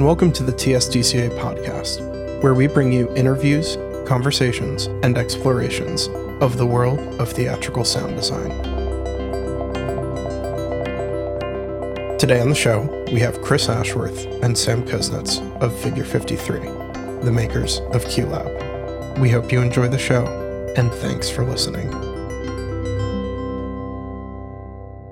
and welcome to the TSDCA podcast, where we bring you interviews, conversations, and explorations of the world of theatrical sound design. Today on the show, we have Chris Ashworth and Sam Kusnetz of Figure 53, the makers of QLab. We hope you enjoy the show, and thanks for listening.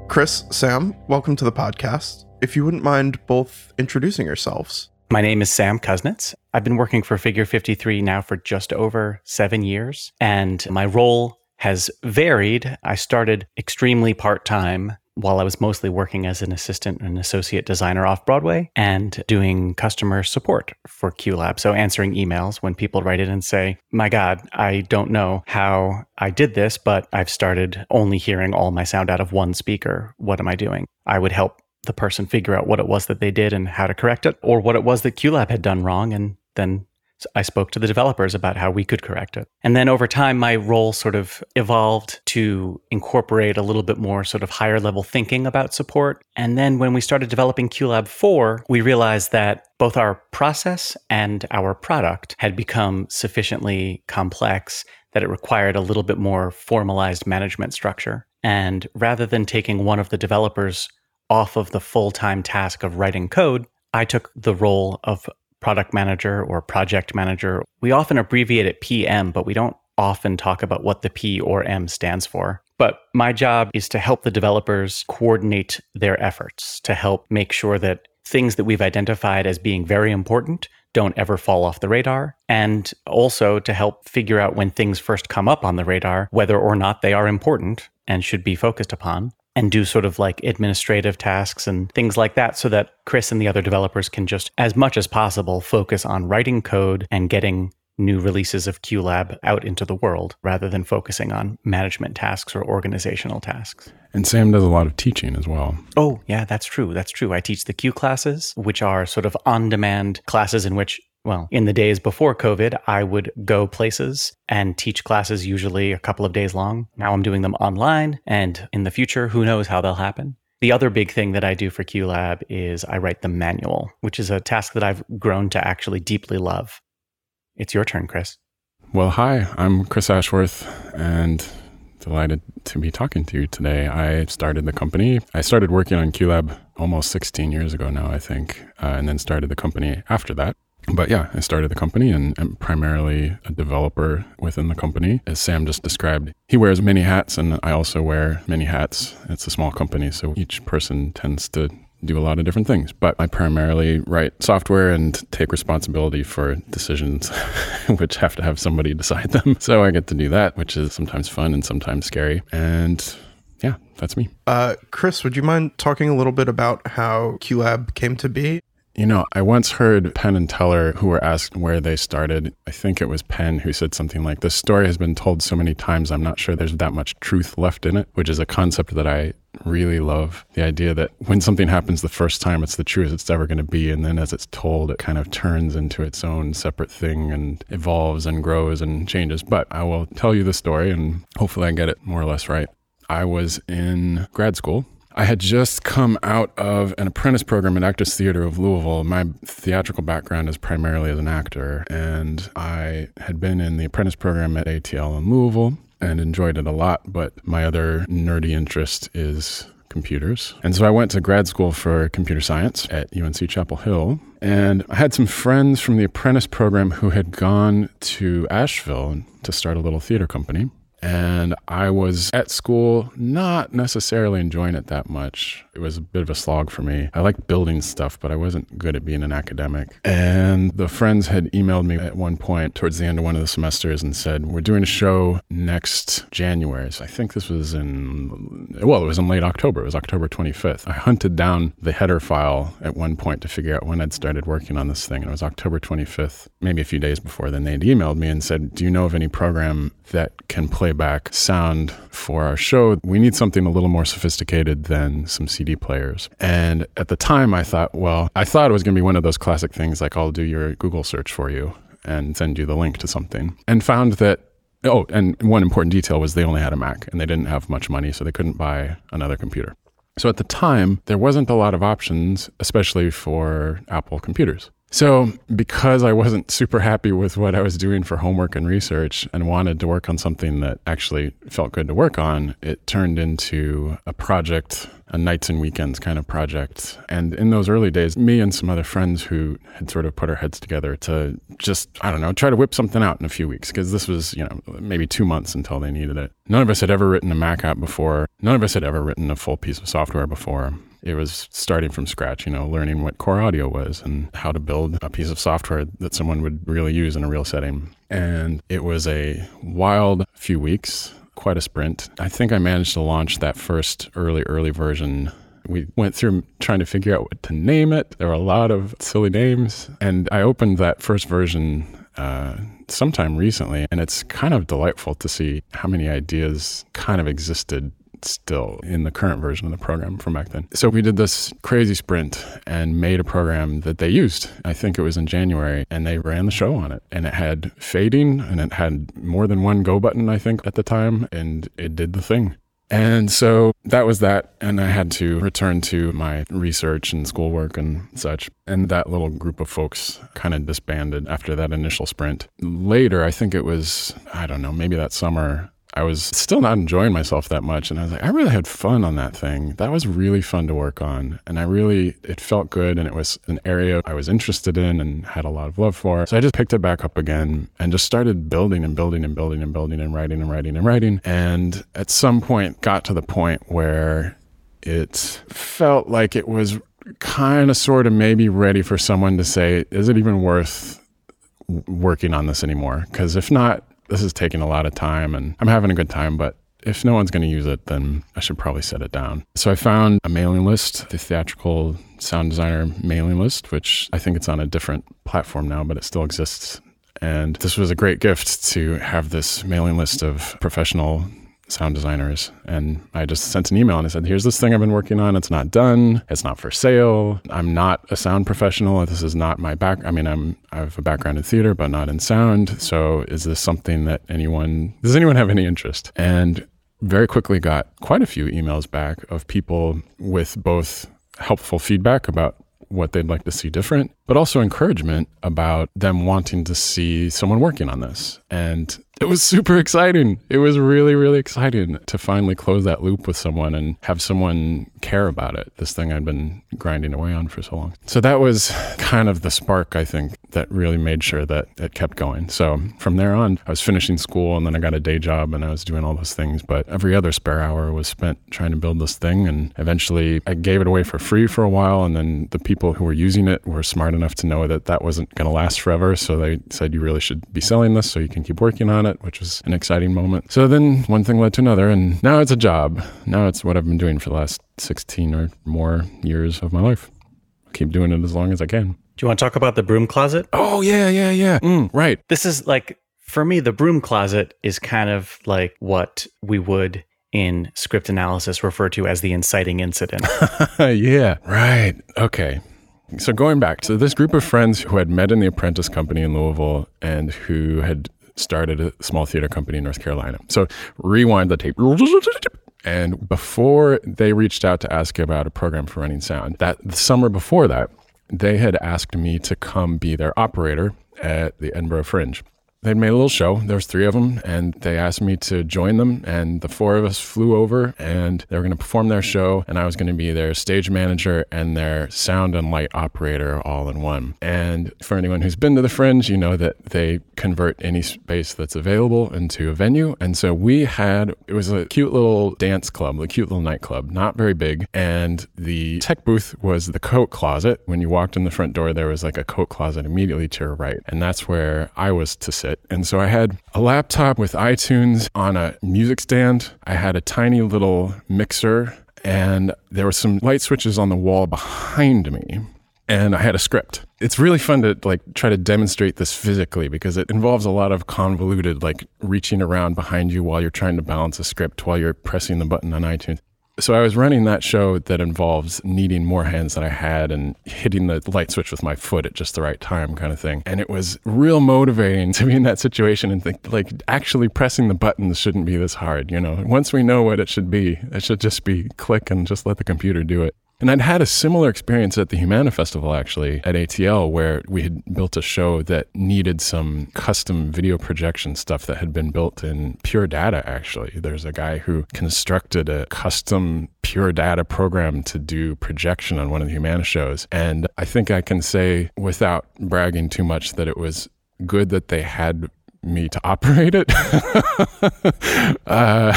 Chris, Sam, welcome to the podcast. If you wouldn't mind both introducing yourselves. My name is Sam Kusnetz. I've been working for Figure 53 now for just over seven years, and my role has varied. I started extremely part time while I was mostly working as an assistant and associate designer off Broadway and doing customer support for QLab. So answering emails when people write in and say, My God, I don't know how I did this, but I've started only hearing all my sound out of one speaker. What am I doing? I would help the person figure out what it was that they did and how to correct it, or what it was that QLab had done wrong, and then I spoke to the developers about how we could correct it. And then over time, my role sort of evolved to incorporate a little bit more sort of higher level thinking about support. And then when we started developing QLab 4, we realized that both our process and our product had become sufficiently complex that it required a little bit more formalized management structure. And rather than taking one of the developers off of the full time task of writing code, I took the role of product manager or project manager. We often abbreviate it PM, but we don't often talk about what the P or M stands for. But my job is to help the developers coordinate their efforts, to help make sure that things that we've identified as being very important don't ever fall off the radar, and also to help figure out when things first come up on the radar, whether or not they are important and should be focused upon and do sort of like administrative tasks and things like that so that Chris and the other developers can just, as much as possible, focus on writing code and getting new releases of QLab out into the world rather than focusing on management tasks or organizational tasks. And Sam does a lot of teaching as well. Oh, yeah, that's true. That's true. I teach the Q classes, which are sort of on demand classes in which well, in the days before COVID, I would go places and teach classes usually a couple of days long. Now I'm doing them online, and in the future, who knows how they'll happen. The other big thing that I do for QLab is I write the manual, which is a task that I've grown to actually deeply love. It's your turn, Chris. Well, hi, I'm Chris Ashworth, and delighted to be talking to you today. I started the company. I started working on QLab almost 16 years ago now, I think, uh, and then started the company after that but yeah, I started the company and am primarily a developer within the company. As Sam just described, he wears many hats, and I also wear many hats. It's a small company, so each person tends to do a lot of different things. But I primarily write software and take responsibility for decisions which have to have somebody decide them. So I get to do that, which is sometimes fun and sometimes scary. And yeah, that's me. Uh, Chris, would you mind talking a little bit about how QLab came to be? You know, I once heard Penn and Teller, who were asked where they started. I think it was Penn who said something like, This story has been told so many times, I'm not sure there's that much truth left in it, which is a concept that I really love. The idea that when something happens the first time, it's the truest it's ever going to be. And then as it's told, it kind of turns into its own separate thing and evolves and grows and changes. But I will tell you the story and hopefully I get it more or less right. I was in grad school I had just come out of an apprentice program at Actors Theatre of Louisville. My theatrical background is primarily as an actor, and I had been in the apprentice program at ATL in Louisville and enjoyed it a lot. But my other nerdy interest is computers. And so I went to grad school for computer science at UNC Chapel Hill. And I had some friends from the apprentice program who had gone to Asheville to start a little theater company. And I was at school not necessarily enjoying it that much. It was a bit of a slog for me. I liked building stuff, but I wasn't good at being an academic. And the friends had emailed me at one point towards the end of one of the semesters and said, We're doing a show next January. So I think this was in, well, it was in late October. It was October 25th. I hunted down the header file at one point to figure out when I'd started working on this thing. And it was October 25th, maybe a few days before. Then they'd emailed me and said, Do you know of any program that can play playback sound for our show, we need something a little more sophisticated than some CD players. And at the time, I thought, well, I thought it was going to be one of those classic things like I'll do your Google search for you and send you the link to something, and found that. Oh, and one important detail was they only had a Mac and they didn't have much money, so they couldn't buy another computer. So at the time, there wasn't a lot of options, especially for Apple computers. So, because I wasn't super happy with what I was doing for homework and research and wanted to work on something that actually felt good to work on, it turned into a project, a nights and weekends kind of project. And in those early days, me and some other friends who had sort of put our heads together to just, I don't know, try to whip something out in a few weeks, because this was, you know, maybe two months until they needed it. None of us had ever written a Mac app before. None of us had ever written a full piece of software before it was starting from scratch, you know, learning what core audio was and how to build a piece of software that someone would really use in a real setting. And it was a wild few weeks, quite a sprint. I think I managed to launch that first early, early version. We went through trying to figure out what to name it. There were a lot of silly names. And I opened that first version uh, sometime recently, and it's kind of delightful to see how many ideas kind of existed still in the current version of the program from back then. So we did this crazy sprint and made a program that they used. I think it was in January and they ran the show on it. And it had fading and it had more than one go button, I think, at the time. And it did the thing. And so that was that. And I had to return to my research and schoolwork and such. And that little group of folks kind of disbanded after that initial sprint. Later, I think it was, I don't know, maybe that summer, I was still not enjoying myself that much. And I was like, I really had fun on that thing. That was really fun to work on. And I really, it felt good. And it was an area I was interested in and had a lot of love for. So I just picked it back up again and just started building and building and building and building and writing and writing and writing. And at some point, got to the point where it felt like it was kind of sort of maybe ready for someone to say, is it even worth working on this anymore? Because if not, this is taking a lot of time and I'm having a good time, but if no one's going to use it, then I should probably set it down. So I found a mailing list, the theatrical sound designer mailing list, which I think it's on a different platform now, but it still exists. And this was a great gift to have this mailing list of professional sound designers. And I just sent an email and I said, Here's this thing I've been working on. It's not done. It's not for sale. I'm not a sound professional. This is not my back. I mean, I'm, I have a background in theater, but not in sound. So is this something that anyone, does anyone have any interest? And very quickly got quite a few emails back of people with both helpful feedback about what they'd like to see different, but also encouragement about them wanting to see someone working on this. And it was super exciting. It was really, really exciting to finally close that loop with someone and have someone care about it. This thing I'd been grinding away on for so long. So that was kind of the spark, I think, that really made sure that it kept going. So from there on, I was finishing school and then I got a day job and I was doing all those things. But every other spare hour was spent trying to build this thing. And eventually I gave it away for free for a while. And then the people who were using it were smart enough to know that that wasn't going to last forever. So they said, you really should be selling this so you can keep working on it it, which was an exciting moment. So then one thing led to another, and now it's a job. Now it's what I've been doing for the last 16 or more years of my life. I'll keep doing it as long as I can. Do you want to talk about the broom closet? Oh, yeah, yeah, yeah. Mm, right. This is like, for me, the broom closet is kind of like what we would in script analysis refer to as the inciting incident. yeah, right. Okay. So going back to this group of friends who had met in the apprentice company in Louisville and who had started a small theater company in North Carolina. So rewind the tape. And before they reached out to ask about a program for running sound, that the summer before that, they had asked me to come be their operator at the Edinburgh Fringe they'd made a little show. There was three of them, and they asked me to join them. And the four of us flew over, and they were going to perform their show, and I was going to be their stage manager and their sound and light operator all in one. And for anyone who's been to the Fringe, you know that they convert any space that's available into a venue. And so we had it was a cute little dance club, a cute little nightclub, not very big, and the tech booth was the coat closet. When you walked in the front door, there was like a coat closet immediately to your right, and that's where I was to sit it. And so I had a laptop with iTunes on a music stand. I had a tiny little mixer and there were some light switches on the wall behind me and I had a script. It's really fun to like try to demonstrate this physically because it involves a lot of convoluted like reaching around behind you while you're trying to balance a script while you're pressing the button on iTunes so I was running that show that involves needing more hands than I had and hitting the light switch with my foot at just the right time kind of thing. And it was real motivating to be in that situation and think like actually pressing the buttons shouldn't be this hard, you know. Once we know what it should be, it should just be click and just let the computer do it. And I'd had a similar experience at the Humana Festival, actually, at ATL, where we had built a show that needed some custom video projection stuff that had been built in Pure Data, actually. There's a guy who constructed a custom Pure Data program to do projection on one of the Humana shows. And I think I can say, without bragging too much, that it was good that they had me to operate it. Uh,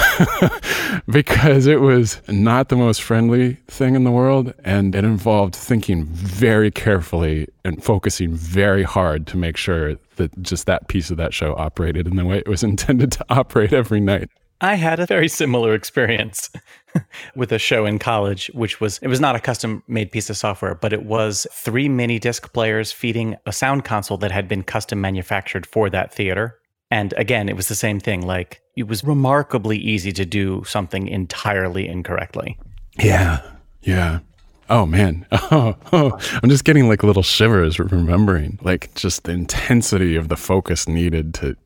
because it was not the most friendly thing in the world and it involved thinking very carefully and focusing very hard to make sure that just that piece of that show operated in the way it was intended to operate every night I had a very similar experience with a show in college, which was it was not a custom made piece of software, but it was three mini disc players feeding a sound console that had been custom manufactured for that theater. And again, it was the same thing. Like it was remarkably easy to do something entirely incorrectly. Yeah. Yeah. Oh man. Oh, oh, I'm just getting like little shivers remembering like just the intensity of the focus needed to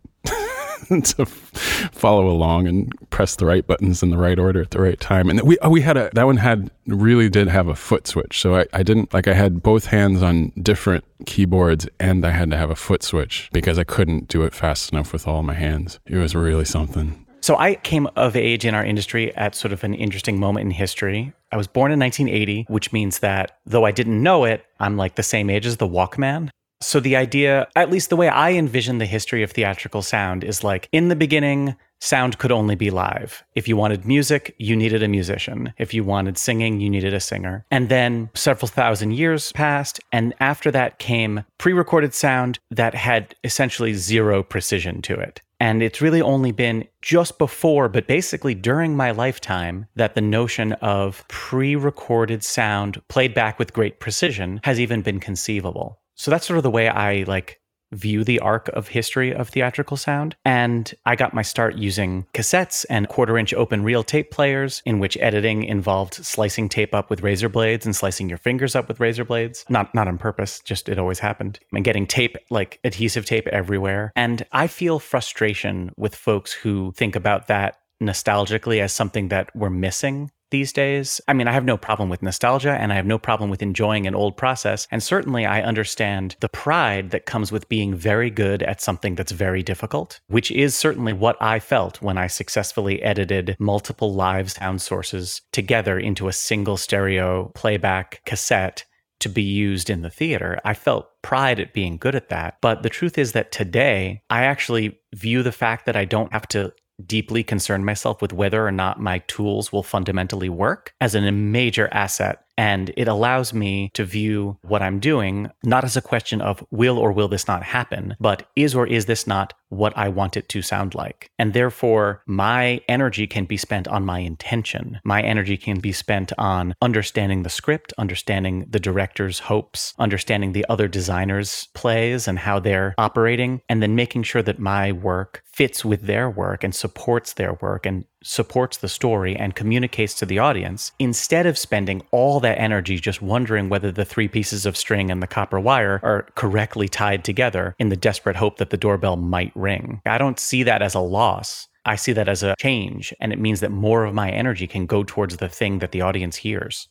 to follow along and press the right buttons in the right order at the right time. And we oh, we had a that one had really did have a foot switch. So I, I didn't like I had both hands on different keyboards and I had to have a foot switch because I couldn't do it fast enough with all my hands. It was really something. So I came of age in our industry at sort of an interesting moment in history. I was born in 1980, which means that though I didn't know it, I'm like the same age as the Walkman. So the idea, at least the way I envision the history of theatrical sound, is like in the beginning, sound could only be live. If you wanted music, you needed a musician. If you wanted singing, you needed a singer. And then several thousand years passed, and after that came pre recorded sound that had essentially zero precision to it. And it's really only been just before, but basically during my lifetime, that the notion of pre recorded sound played back with great precision has even been conceivable. So that's sort of the way I like view the arc of history of theatrical sound. And I got my start using cassettes and quarter inch open reel tape players, in which editing involved slicing tape up with razor blades and slicing your fingers up with razor blades. Not not on purpose, just it always happened. And getting tape like adhesive tape everywhere. And I feel frustration with folks who think about that nostalgically as something that we're missing these days. I mean, I have no problem with nostalgia and I have no problem with enjoying an old process. And certainly I understand the pride that comes with being very good at something that's very difficult, which is certainly what I felt when I successfully edited multiple live sound sources together into a single stereo playback cassette to be used in the theater. I felt pride at being good at that. But the truth is that today, I actually view the fact that I don't have to deeply concern myself with whether or not my tools will fundamentally work as a major asset and it allows me to view what I'm doing not as a question of will or will this not happen, but is or is this not what I want it to sound like? And therefore, my energy can be spent on my intention. My energy can be spent on understanding the script, understanding the director's hopes, understanding the other designers' plays and how they're operating, and then making sure that my work fits with their work and supports their work and supports the story and communicates to the audience instead of spending all that energy just wondering whether the three pieces of string and the copper wire are correctly tied together in the desperate hope that the doorbell might ring. I don't see that as a loss. I see that as a change, and it means that more of my energy can go towards the thing that the audience hears.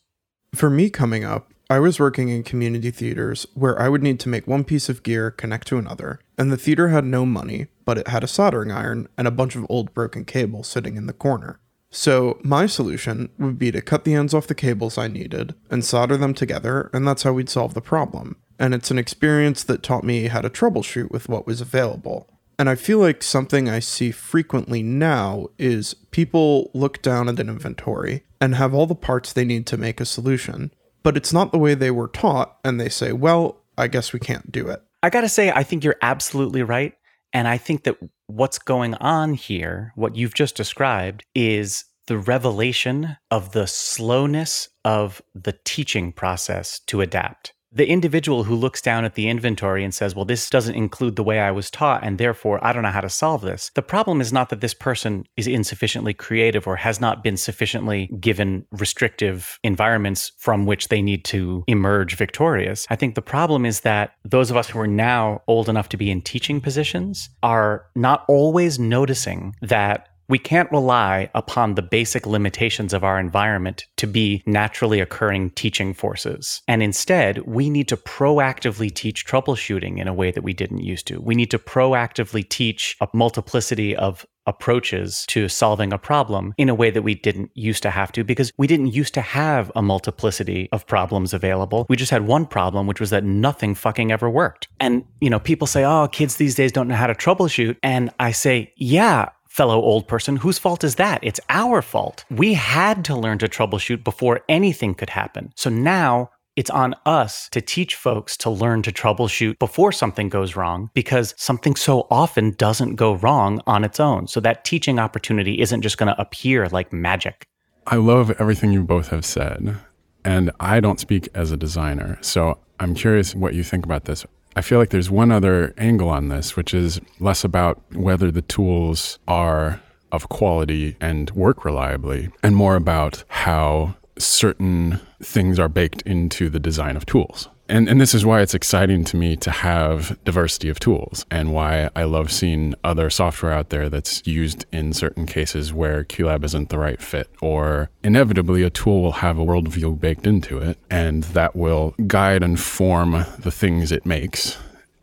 For me coming up, I was working in community theaters where I would need to make one piece of gear connect to another, and the theater had no money, but it had a soldering iron and a bunch of old broken cables sitting in the corner. So, my solution would be to cut the ends off the cables I needed and solder them together, and that's how we'd solve the problem. And it's an experience that taught me how to troubleshoot with what was available. And I feel like something I see frequently now is people look down at an inventory and have all the parts they need to make a solution but it's not the way they were taught. And they say, well, I guess we can't do it. I got to say, I think you're absolutely right. And I think that what's going on here, what you've just described, is the revelation of the slowness of the teaching process to adapt the individual who looks down at the inventory and says, well, this doesn't include the way I was taught, and therefore I don't know how to solve this. The problem is not that this person is insufficiently creative or has not been sufficiently given restrictive environments from which they need to emerge victorious. I think the problem is that those of us who are now old enough to be in teaching positions are not always noticing that We can't rely upon the basic limitations of our environment to be naturally occurring teaching forces. And instead, we need to proactively teach troubleshooting in a way that we didn't used to. We need to proactively teach a multiplicity of approaches to solving a problem in a way that we didn't used to have to because we didn't used to have a multiplicity of problems available. We just had one problem, which was that nothing fucking ever worked. And, you know, people say, oh, kids these days don't know how to troubleshoot. And I say, yeah, fellow old person, whose fault is that? It's our fault. We had to learn to troubleshoot before anything could happen. So now it's on us to teach folks to learn to troubleshoot before something goes wrong because something so often doesn't go wrong on its own. So that teaching opportunity isn't just going to appear like magic. I love everything you both have said. And I don't speak as a designer. So I'm curious what you think about this. I feel like there's one other angle on this, which is less about whether the tools are of quality and work reliably, and more about how certain things are baked into the design of tools. And, and this is why it's exciting to me to have diversity of tools and why I love seeing other software out there that's used in certain cases where QLab isn't the right fit. Or inevitably, a tool will have a worldview baked into it, and that will guide and form the things it makes.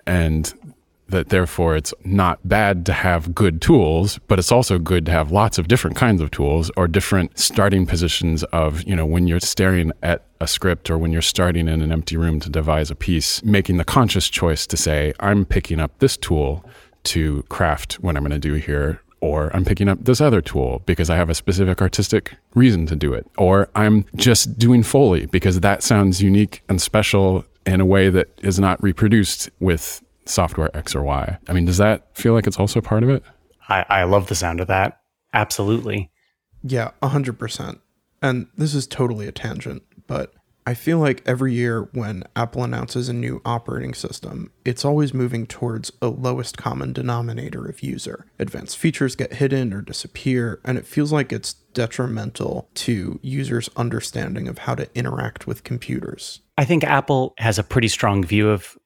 And that therefore it's not bad to have good tools, but it's also good to have lots of different kinds of tools or different starting positions of, you know, when you're staring at a script or when you're starting in an empty room to devise a piece, making the conscious choice to say, I'm picking up this tool to craft what I'm going to do here. Or I'm picking up this other tool because I have a specific artistic reason to do it. Or I'm just doing Foley because that sounds unique and special in a way that is not reproduced with software X or Y. I mean, does that feel like it's also part of it? I, I love the sound of that. Absolutely. Yeah, 100%. And this is totally a tangent, but I feel like every year when Apple announces a new operating system, it's always moving towards a lowest common denominator of user. Advanced features get hidden or disappear, and it feels like it's detrimental to users' understanding of how to interact with computers. I think Apple has a pretty strong view of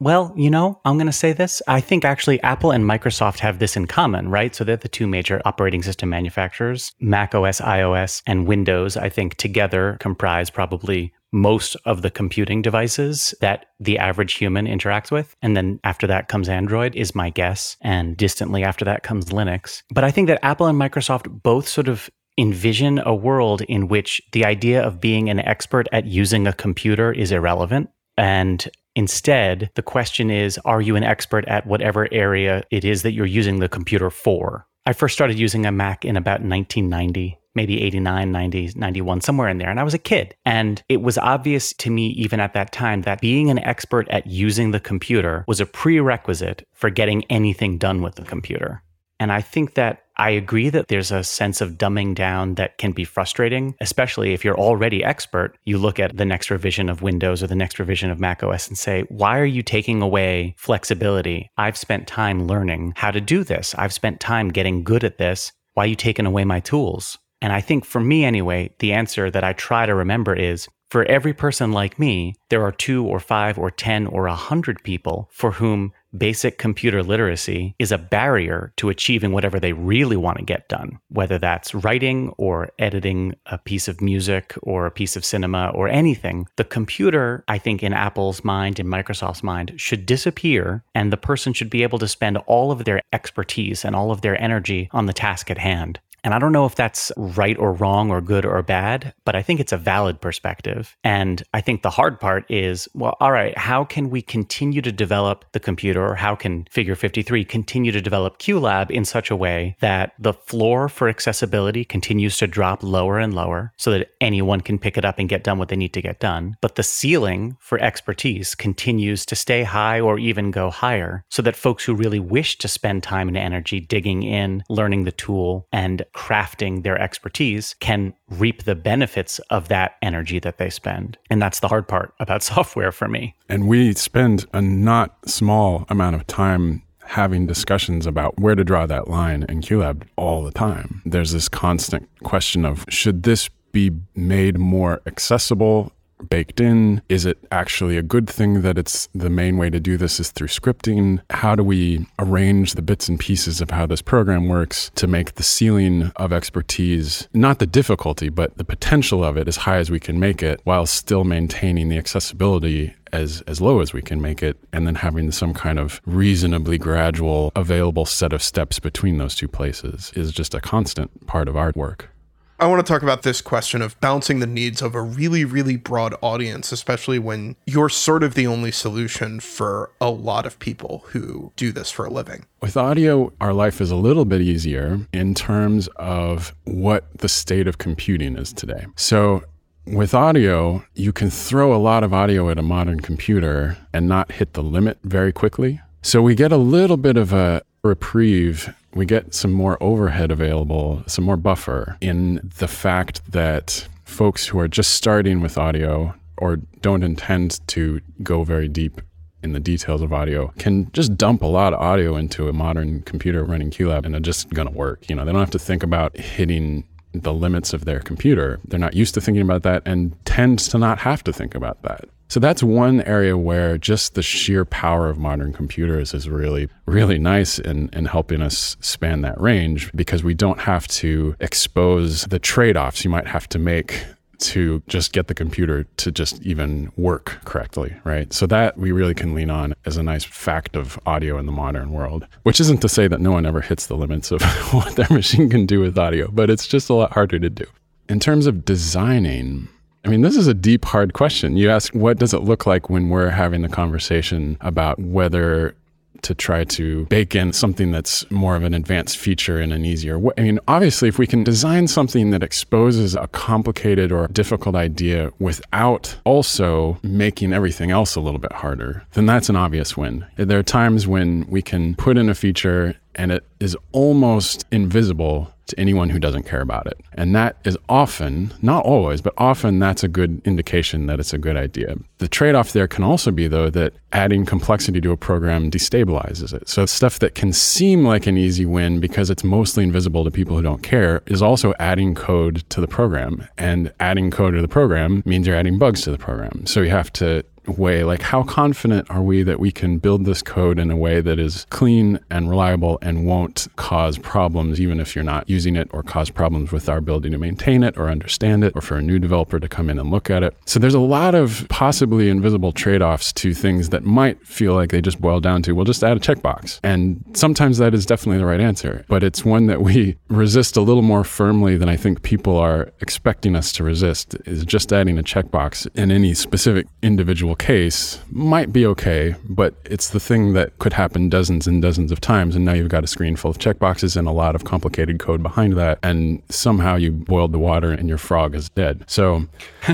well, you know, I'm going to say this. I think actually Apple and Microsoft have this in common, right? So they're the two major operating system manufacturers. Mac OS, iOS, and Windows, I think together comprise probably most of the computing devices that the average human interacts with. And then after that comes Android, is my guess. And distantly after that comes Linux. But I think that Apple and Microsoft both sort of envision a world in which the idea of being an expert at using a computer is irrelevant. And Instead, the question is Are you an expert at whatever area it is that you're using the computer for? I first started using a Mac in about 1990, maybe 89, 90, 91, somewhere in there. And I was a kid. And it was obvious to me, even at that time, that being an expert at using the computer was a prerequisite for getting anything done with the computer. And I think that I agree that there's a sense of dumbing down that can be frustrating, especially if you're already expert. You look at the next revision of Windows or the next revision of macOS and say, why are you taking away flexibility? I've spent time learning how to do this. I've spent time getting good at this. Why are you taking away my tools? And I think for me anyway, the answer that I try to remember is for every person like me, there are two or five or 10 or a hundred people for whom basic computer literacy is a barrier to achieving whatever they really want to get done, whether that's writing or editing a piece of music or a piece of cinema or anything. The computer, I think, in Apple's mind, in Microsoft's mind, should disappear, and the person should be able to spend all of their expertise and all of their energy on the task at hand. And I don't know if that's right or wrong or good or bad, but I think it's a valid perspective. And I think the hard part is well, all right, how can we continue to develop the computer or how can Figure 53 continue to develop QLab in such a way that the floor for accessibility continues to drop lower and lower so that anyone can pick it up and get done what they need to get done, but the ceiling for expertise continues to stay high or even go higher so that folks who really wish to spend time and energy digging in, learning the tool, and crafting their expertise can reap the benefits of that energy that they spend. And that's the hard part about software for me. And we spend a not small amount of time having discussions about where to draw that line in QLab all the time. There's this constant question of should this be made more accessible baked in? Is it actually a good thing that it's the main way to do this is through scripting? How do we arrange the bits and pieces of how this program works to make the ceiling of expertise, not the difficulty, but the potential of it as high as we can make it while still maintaining the accessibility as as low as we can make it and then having some kind of reasonably gradual available set of steps between those two places is just a constant part of our work. I want to talk about this question of balancing the needs of a really, really broad audience, especially when you're sort of the only solution for a lot of people who do this for a living. With audio, our life is a little bit easier in terms of what the state of computing is today. So, with audio, you can throw a lot of audio at a modern computer and not hit the limit very quickly. So, we get a little bit of a reprieve we get some more overhead available, some more buffer in the fact that folks who are just starting with audio or don't intend to go very deep in the details of audio can just dump a lot of audio into a modern computer running QLab and it's just going to work. You know, they don't have to think about hitting the limits of their computer. They're not used to thinking about that and tend to not have to think about that. So that's one area where just the sheer power of modern computers is really, really nice in, in helping us span that range because we don't have to expose the trade offs you might have to make to just get the computer to just even work correctly, right? So that we really can lean on as a nice fact of audio in the modern world, which isn't to say that no one ever hits the limits of what their machine can do with audio, but it's just a lot harder to do. In terms of designing, I mean, this is a deep, hard question. You ask, what does it look like when we're having the conversation about whether to try to bake in something that's more of an advanced feature in an easier way. I mean, obviously, if we can design something that exposes a complicated or difficult idea without also making everything else a little bit harder, then that's an obvious win. There are times when we can put in a feature and it is almost invisible to anyone who doesn't care about it. And that is often, not always, but often that's a good indication that it's a good idea. The trade off there can also be, though, that adding complexity to a program destabilizes it. So stuff that can seem like an easy win because it's mostly invisible to people who don't care is also adding code to the program. And adding code to the program means you're adding bugs to the program. So you have to way like how confident are we that we can build this code in a way that is clean and reliable and won't cause problems even if you're not using it or cause problems with our ability to maintain it or understand it or for a new developer to come in and look at it so there's a lot of possibly invisible trade-offs to things that might feel like they just boil down to we'll just add a checkbox and sometimes that is definitely the right answer but it's one that we resist a little more firmly than i think people are expecting us to resist is just adding a checkbox in any specific individual case might be okay, but it's the thing that could happen dozens and dozens of times. And now you've got a screen full of checkboxes and a lot of complicated code behind that. And somehow you boiled the water and your frog is dead. So,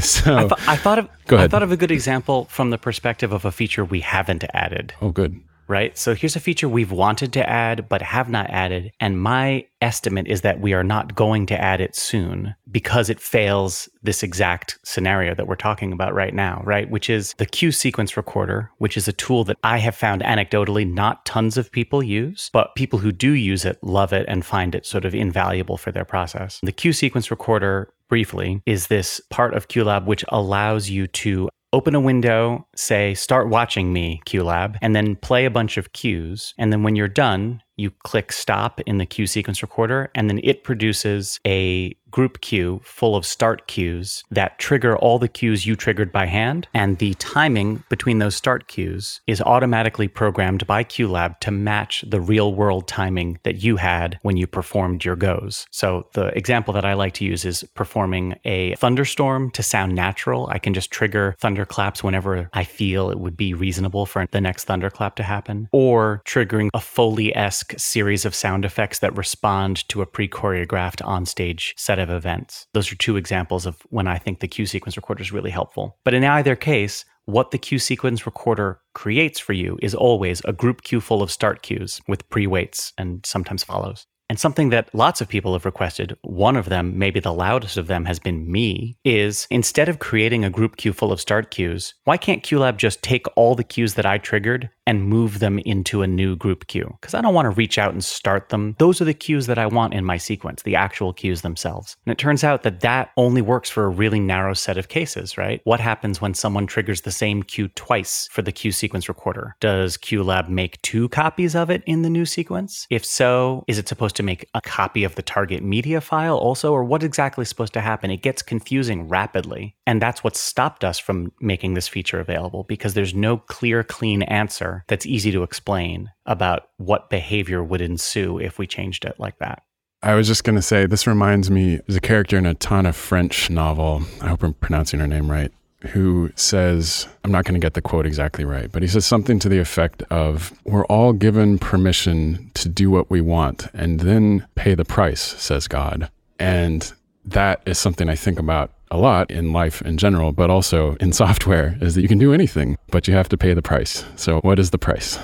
so I, th- I thought of. I thought of a good example from the perspective of a feature we haven't added. Oh, good right? So here's a feature we've wanted to add but have not added. And my estimate is that we are not going to add it soon because it fails this exact scenario that we're talking about right now, right? Which is the Q sequence recorder, which is a tool that I have found anecdotally not tons of people use, but people who do use it love it and find it sort of invaluable for their process. The Q sequence recorder briefly, is this part of QLab which allows you to open a window, say, start watching me, QLab, and then play a bunch of cues. And then when you're done, you click stop in the Q sequence recorder, and then it produces a group cue full of start cues that trigger all the cues you triggered by hand. And the timing between those start cues is automatically programmed by QLab to match the real world timing that you had when you performed your goes. So the example that I like to use is performing a thunderstorm to sound natural. I can just trigger thunderclaps whenever I feel it would be reasonable for the next thunderclap to happen, or triggering a Foley esque series of sound effects that respond to a pre choreographed onstage set of events. Those are two examples of when I think the Q sequence recorder is really helpful. But in either case, what the Q sequence recorder creates for you is always a group cue full of start cues with pre weights and sometimes follows. And something that lots of people have requested, one of them, maybe the loudest of them, has been me, is instead of creating a group cue full of start cues, why can't QLab just take all the cues that I triggered and move them into a new group cue? Because I don't want to reach out and start them. Those are the cues that I want in my sequence, the actual cues themselves. And it turns out that that only works for a really narrow set of cases, right? What happens when someone triggers the same cue twice for the cue sequence recorder? Does QLab make two copies of it in the new sequence? If so, is it supposed supposed to make a copy of the target media file also, or what exactly is supposed to happen? It gets confusing rapidly. And that's what stopped us from making this feature available because there's no clear, clean answer that's easy to explain about what behavior would ensue if we changed it like that. I was just going to say, this reminds me, there's a character in a ton of French novel. I hope I'm pronouncing her name right who says, I'm not going to get the quote exactly right, but he says something to the effect of, We're all given permission to do what we want and then pay the price, says God. And that is something I think about a lot in life in general, but also in software, is that you can do anything, but you have to pay the price. So, what is the price?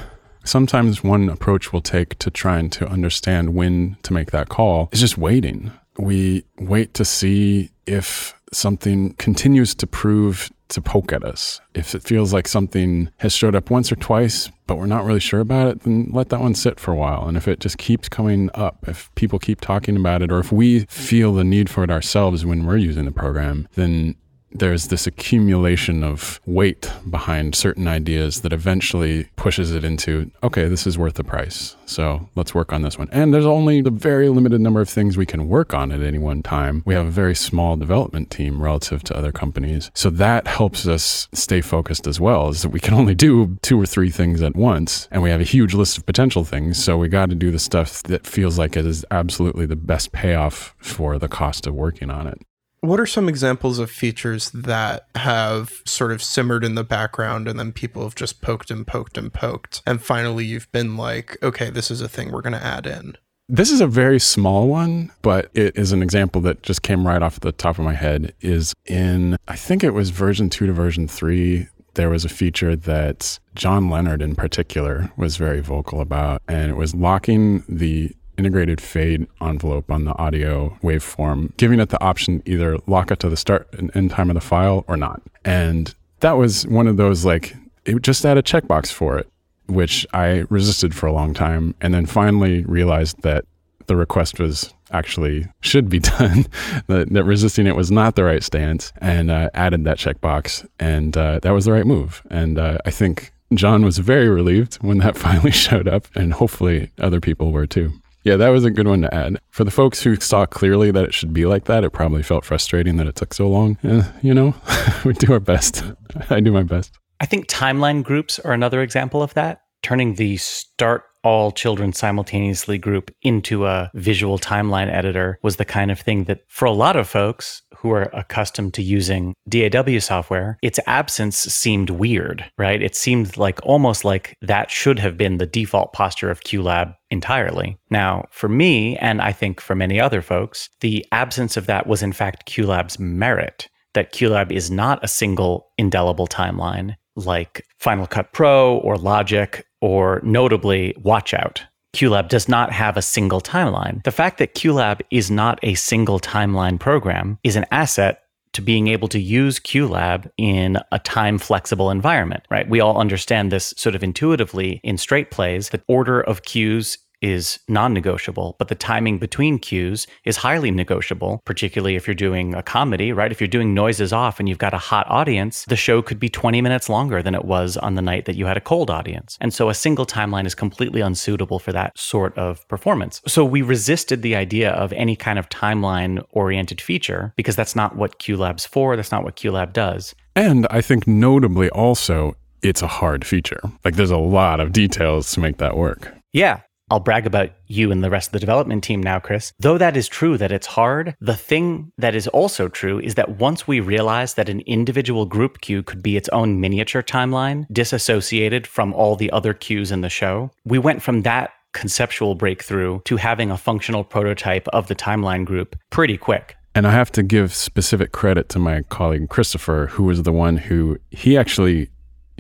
Sometimes one approach we'll take to trying to understand when to make that call is just waiting. We wait to see if something continues to prove to poke at us. If it feels like something has showed up once or twice, but we're not really sure about it, then let that one sit for a while. And if it just keeps coming up, if people keep talking about it, or if we feel the need for it ourselves when we're using the program, then there's this accumulation of weight behind certain ideas that eventually pushes it into, okay, this is worth the price. So let's work on this one. And there's only a very limited number of things we can work on at any one time. We have a very small development team relative to other companies. So that helps us stay focused as well, is that we can only do two or three things at once. And we have a huge list of potential things. So we got to do the stuff that feels like it is absolutely the best payoff for the cost of working on it. What are some examples of features that have sort of simmered in the background and then people have just poked and poked and poked? And finally, you've been like, okay, this is a thing we're going to add in? This is a very small one, but it is an example that just came right off the top of my head. Is in, I think it was version two to version three. There was a feature that John Leonard in particular was very vocal about, and it was locking the integrated fade envelope on the audio waveform, giving it the option either lock it to the start and end time of the file or not. And that was one of those like, it just had a checkbox for it, which I resisted for a long time. And then finally realized that the request was actually should be done, that, that, resisting it was not the right stance, and uh, added that checkbox. And uh, that was the right move. And uh, I think John was very relieved when that finally showed up, and hopefully other people were too. Yeah, that was a good one to add. For the folks who saw clearly that it should be like that, it probably felt frustrating that it took so long. Eh, you know, we do our best. I do my best. I think timeline groups are another example of that. Turning the start all children simultaneously group into a visual timeline editor was the kind of thing that, for a lot of folks who are accustomed to using DAW software, its absence seemed weird, right? It seemed like almost like that should have been the default posture of QLab entirely. Now, for me, and I think for many other folks, the absence of that was in fact QLab's merit. That QLab is not a single indelible timeline like Final Cut Pro or Logic or notably Watchout. QLab does not have a single timeline. The fact that QLab is not a single timeline program is an asset to being able to use QLab in a time flexible environment, right? We all understand this sort of intuitively in straight plays. The order of cues is non negotiable, but the timing between cues is highly negotiable, particularly if you're doing a comedy, right? If you're doing noises off and you've got a hot audience, the show could be 20 minutes longer than it was on the night that you had a cold audience. And so a single timeline is completely unsuitable for that sort of performance. So we resisted the idea of any kind of timeline oriented feature because that's not what QLab's for. That's not what QLab does. And I think notably also, it's a hard feature. Like there's a lot of details to make that work. Yeah. I'll brag about you and the rest of the development team now, Chris. Though that is true that it's hard, the thing that is also true is that once we realized that an individual group cue could be its own miniature timeline, disassociated from all the other cues in the show, we went from that conceptual breakthrough to having a functional prototype of the timeline group pretty quick. And I have to give specific credit to my colleague Christopher, who was the one who he actually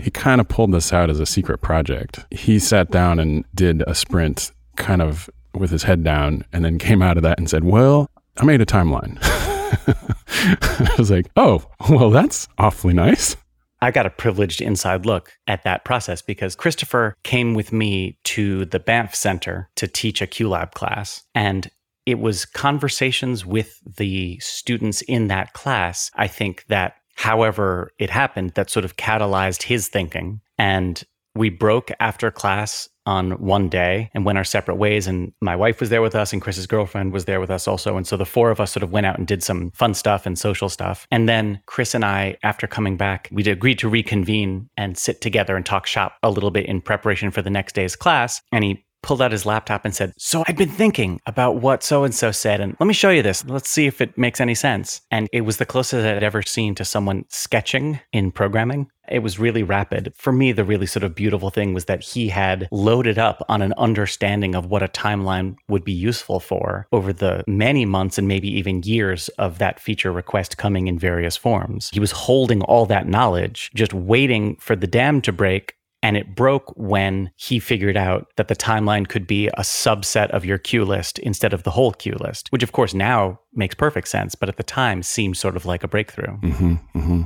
he kind of pulled this out as a secret project. He sat down and did a sprint kind of with his head down and then came out of that and said, Well, I made a timeline. I was like, Oh, well, that's awfully nice. I got a privileged inside look at that process because Christopher came with me to the Banff Centre to teach a QLab class. And it was conversations with the students in that class, I think, that however it happened, that sort of catalyzed his thinking. And we broke after class on one day and went our separate ways. And my wife was there with us, and Chris's girlfriend was there with us also. And so the four of us sort of went out and did some fun stuff and social stuff. And then Chris and I, after coming back, we agreed to reconvene and sit together and talk shop a little bit in preparation for the next day's class. And he pulled out his laptop and said, So I've been thinking about what so and so said, and let me show you this. Let's see if it makes any sense. And it was the closest I'd ever seen to someone sketching in programming. It was really rapid. For me, the really sort of beautiful thing was that he had loaded up on an understanding of what a timeline would be useful for over the many months and maybe even years of that feature request coming in various forms. He was holding all that knowledge, just waiting for the dam to break and it broke when he figured out that the timeline could be a subset of your cue list instead of the whole cue list, which of course now makes perfect sense, but at the time seemed sort of like a breakthrough. Mm-hmm, mm-hmm,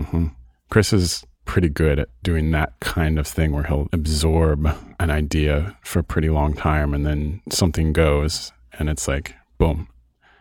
mm-hmm. Chris is pretty good at doing that kind of thing where he'll absorb an idea for a pretty long time and then something goes and it's like, boom,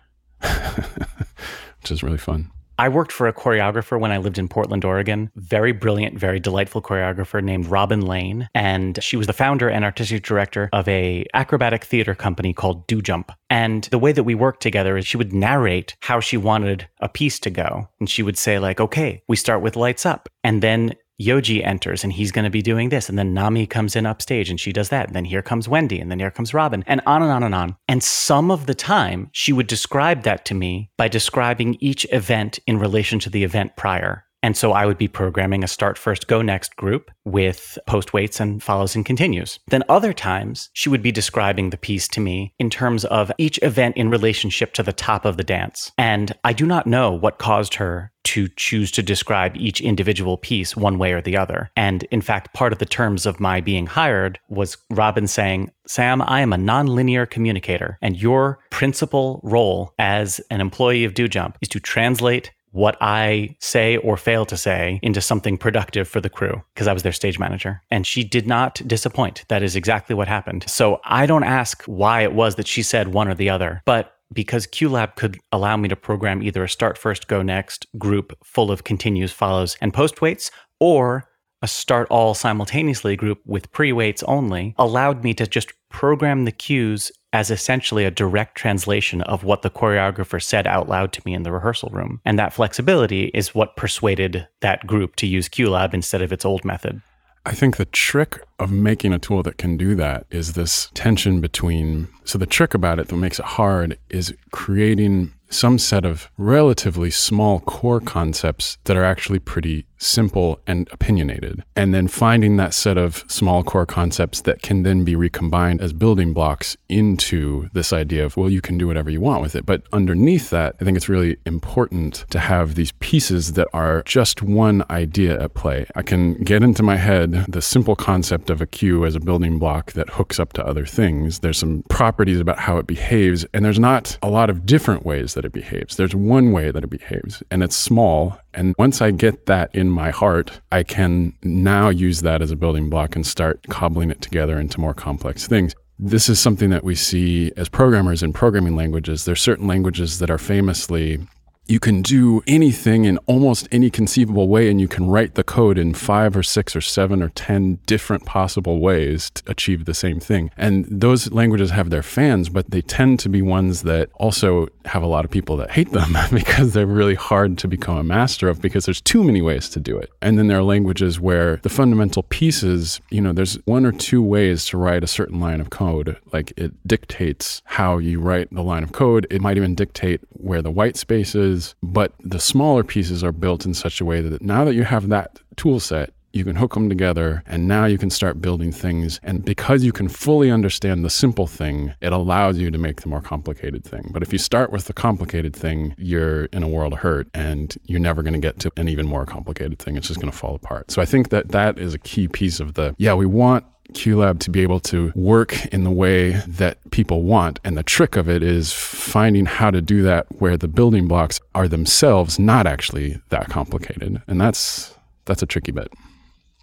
which is really fun. I worked for a choreographer when I lived in Portland, Oregon. Very brilliant, very delightful choreographer named Robin Lane, and she was the founder and artistic director of a acrobatic theater company called Do Jump. And the way that we worked together is she would narrate how she wanted a piece to go, and she would say like, "Okay, we start with lights up." And then Yoji enters and he's going to be doing this. And then Nami comes in upstage and she does that. And then here comes Wendy and then here comes Robin and on and on and on. And some of the time she would describe that to me by describing each event in relation to the event prior. And so I would be programming a start first, go next group with post waits and follows and continues. Then other times she would be describing the piece to me in terms of each event in relationship to the top of the dance. And I do not know what caused her to choose to describe each individual piece one way or the other. And in fact, part of the terms of my being hired was Robin saying, Sam, I am a nonlinear communicator, and your principal role as an employee of DoJump is to translate what I say or fail to say into something productive for the crew because I was their stage manager. And she did not disappoint. That is exactly what happened. So I don't ask why it was that she said one or the other, but because QLab could allow me to program either a start first, go next group full of continues, follows, and post waits, or a start all simultaneously group with pre waits only, allowed me to just program the cues as essentially a direct translation of what the choreographer said out loud to me in the rehearsal room. And that flexibility is what persuaded that group to use QLab instead of its old method. I think the trick of making a tool that can do that is this tension between. So, the trick about it that makes it hard is creating some set of relatively small core concepts that are actually pretty simple and opinionated. And then finding that set of small core concepts that can then be recombined as building blocks into this idea of, well, you can do whatever you want with it. But underneath that, I think it's really important to have these pieces that are just one idea at play. I can get into my head the simple concept of a cue as a building block that hooks up to other things. There's some properties about how it behaves, and there's not a lot of different ways that it behaves. There's one way that it behaves, and it's small. And once I get that in my heart, I can now use that as a building block and start cobbling it together into more complex things. This is something that we see as programmers in programming languages. There's certain languages that are famously you can do anything in almost any conceivable way and you can write the code in five or six or seven or ten different possible ways to achieve the same thing. And those languages have their fans but they tend to be ones that also have a lot of people that hate them because they're really hard to become a master of because there's too many ways to do it. And then there are languages where the fundamental pieces you know there's one or two ways to write a certain line of code. Like it dictates how you write the line of code. It might even dictate where the white space is pieces, but the smaller pieces are built in such a way that now that you have that tool set, you can hook them together and now you can start building things. And because you can fully understand the simple thing, it allows you to make the more complicated thing. But if you start with the complicated thing, you're in a world of hurt and you're never going to get to an even more complicated thing. It's just going to fall apart. So I think that that is a key piece of the, yeah, we want QLab to be able to work in the way that people want. And the trick of it is finding how to do that where the building blocks are themselves not actually that complicated. And that's that's a tricky bit.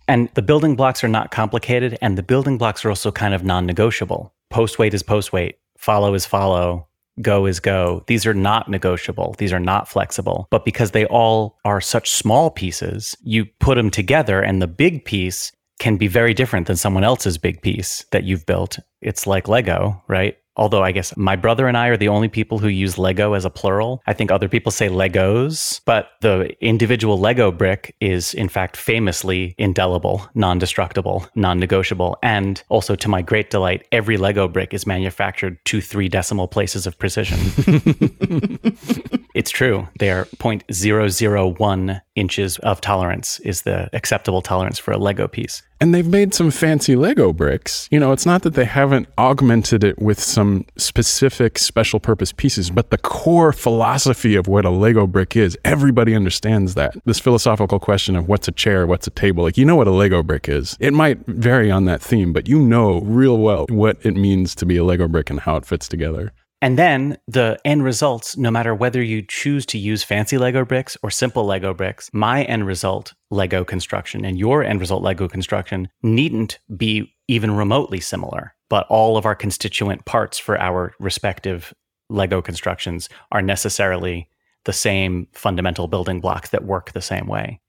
And the building blocks are not complicated, and the building blocks are also kind of non negotiable. Post wait is post wait, follow is follow, go is go. These are not negotiable. These are not flexible. But because they all are such small pieces, you put them together, and the big piece can be very different than someone else's big piece that you've built. It's like Lego, right? Although I guess my brother and I are the only people who use Lego as a plural. I think other people say Legos, but the individual Lego brick is in fact famously indelible, non destructible, non negotiable. And also, to my great delight, every Lego brick is manufactured to three decimal places of precision. it's true. They are 0.001 inches of tolerance is the acceptable tolerance for a Lego piece. And they've made some fancy Lego bricks. You know, it's not that they haven't augmented it with some specific special purpose pieces, but the core philosophy of what a Lego brick is, everybody understands that. This philosophical question of what's a chair, what's a table, like you know what a Lego brick is. It might vary on that theme, but you know real well what it means to be a Lego brick and how it fits together. And then the end results, no matter whether you choose to use fancy Lego bricks or simple Lego bricks, my end result, Lego construction, and your end result, Lego construction, needn't be even remotely similar. But all of our constituent parts for our respective Lego constructions are necessarily the same fundamental building blocks that work the same way.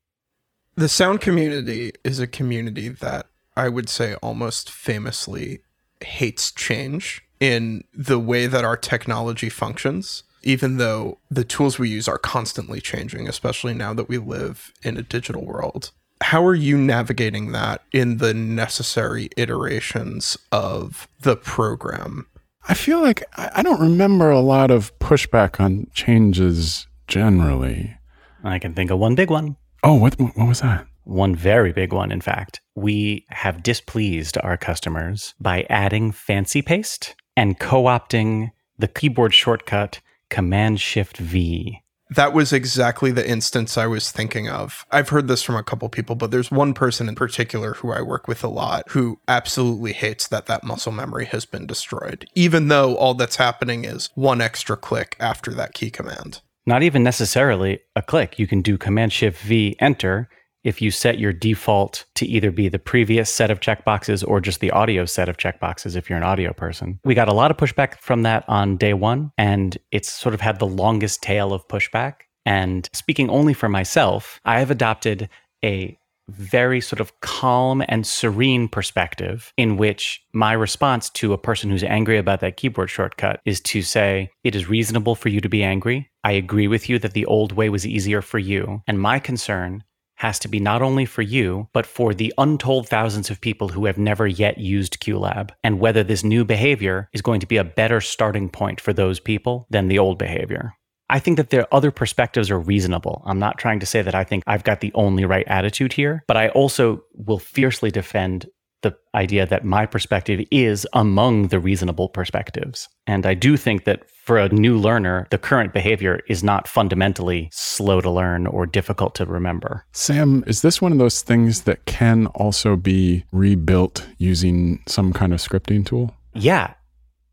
The sound community is a community that I would say almost famously hates change in the way that our technology functions, even though the tools we use are constantly changing, especially now that we live in a digital world. How are you navigating that in the necessary iterations of the program? I feel like I don't remember a lot of pushback on changes generally. I can think of one big one. Oh, what what was that? One very big one, in fact. We have displeased our customers by adding fancy paste and co opting the keyboard shortcut Command Shift V. That was exactly the instance I was thinking of. I've heard this from a couple people, but there's one person in particular who I work with a lot who absolutely hates that that muscle memory has been destroyed, even though all that's happening is one extra click after that key command. Not even necessarily a click. You can do Command Shift V, enter, if you set your default to either be the previous set of checkboxes or just the audio set of checkboxes if you're an audio person. We got a lot of pushback from that on day one, and it's sort of had the longest tail of pushback. And speaking only for myself, I have adopted a very sort of calm and serene perspective in which my response to a person who's angry about that keyboard shortcut is to say, It is reasonable for you to be angry. I agree with you that the old way was easier for you. And my concern has to be not only for you, but for the untold thousands of people who have never yet used QLab, and whether this new behavior is going to be a better starting point for those people than the old behavior. I think that their other perspectives are reasonable. I'm not trying to say that I think I've got the only right attitude here, but I also will fiercely defend the idea that my perspective is among the reasonable perspectives. And I do think that for a new learner, the current behavior is not fundamentally slow to learn or difficult to remember. Sam, is this one of those things that can also be rebuilt using some kind of scripting tool? Yeah,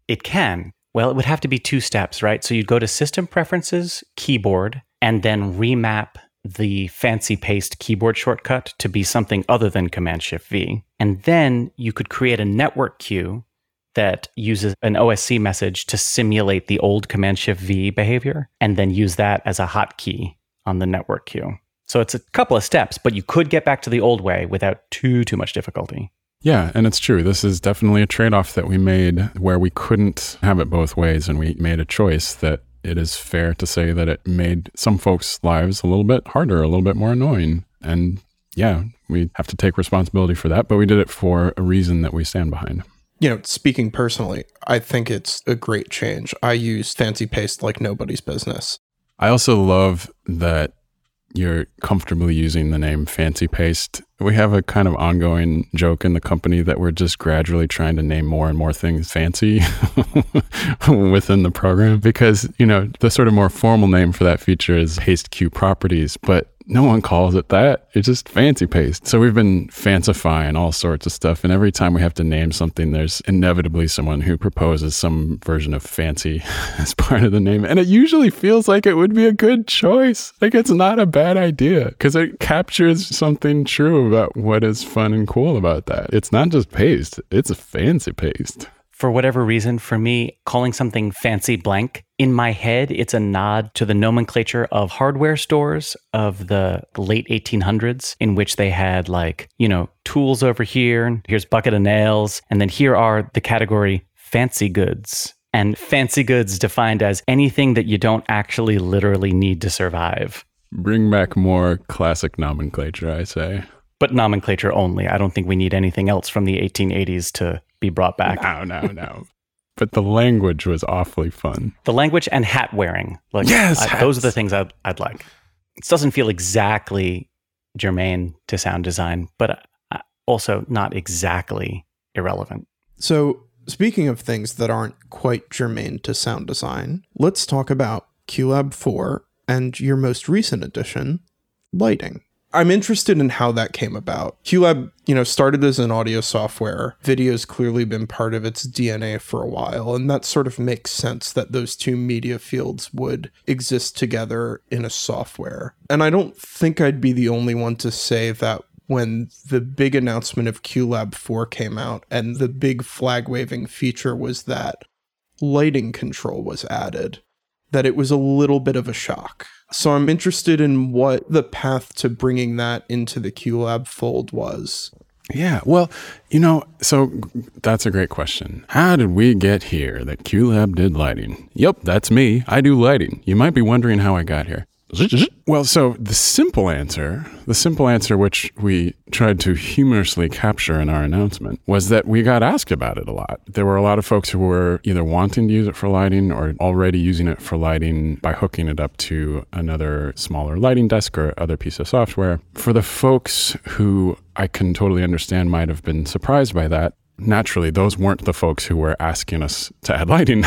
it can. Well, it would have to be two steps, right? So you'd go to System Preferences, Keyboard, and then remap the fancy paste keyboard shortcut to be something other than Command Shift V. And then you could create a network cue that uses an OSC message to simulate the old Command Shift V behavior and then use that as a hotkey on the network cue. So it's a couple of steps, but you could get back to the old way without too too much difficulty. Yeah, and it's true. This is definitely a trade-off that we made where we couldn't have it both ways and we made a choice that it is fair to say that it made some folks' lives a little bit harder, a little bit more annoying. And yeah, we have to take responsibility for that, but we did it for a reason that we stand behind. You know, speaking personally, I think it's a great change. I use fancy paste like nobody's business. I also love that you're comfortably using the name Fancy Paste. We have a kind of ongoing joke in the company that we're just gradually trying to name more and more things fancy within the program because, you know, the sort of more formal name for that feature is Paste Cue Properties, but no one calls it that. It's just fancy paste. So we've been fancifying all sorts of stuff. And every time we have to name something, there's inevitably someone who proposes some version of fancy as part of the name. And it usually feels like it would be a good choice. Like it's not a bad idea because it captures something true about what is fun and cool about that. It's not just paste, it's a fancy paste for whatever reason, for me, calling something fancy blank, in my head, it's a nod to the nomenclature of hardware stores of the late 1800s, in which they had like, you know, tools over here, and here's bucket of nails, and then here are the category fancy goods. And fancy goods defined as anything that you don't actually literally need to survive. Bring back more classic nomenclature, I say. But nomenclature only. I don't think we need anything else from the 1880s to be brought back. No, no, no. But the language was awfully fun. The language and hat wearing. Like, yes, I, those are the things I'd, I'd like. It doesn't feel exactly germane to sound design, but uh, also not exactly irrelevant. So, speaking of things that aren't quite germane to sound design, let's talk about QLab 4 and your most recent addition, lighting. I'm interested in how that came about. QLab, you know, started as an audio software. Video's clearly been part of its DNA for a while, and that sort of makes sense that those two media fields would exist together in a software. And I don't think I'd be the only one to say that when the big announcement of QLab 4 came out and the big flag waving feature was that lighting control was added, that it was a little bit of a shock so I'm interested in what the path to bringing that into the QLab fold was. Yeah, well, you know, so that's a great question. How did we get here that QLab did lighting? Yep, that's me. I do lighting. You might be wondering how I got here. Well, so the simple answer, the simple answer which we tried to humorously capture in our announcement was that we got asked about it a lot. There were a lot of folks who were either wanting to use it for lighting or already using it for lighting by hooking it up to another smaller lighting desk or other piece of software. For the folks who I can totally understand might have been surprised by that, naturally, those weren't the folks who were asking us to add lighting.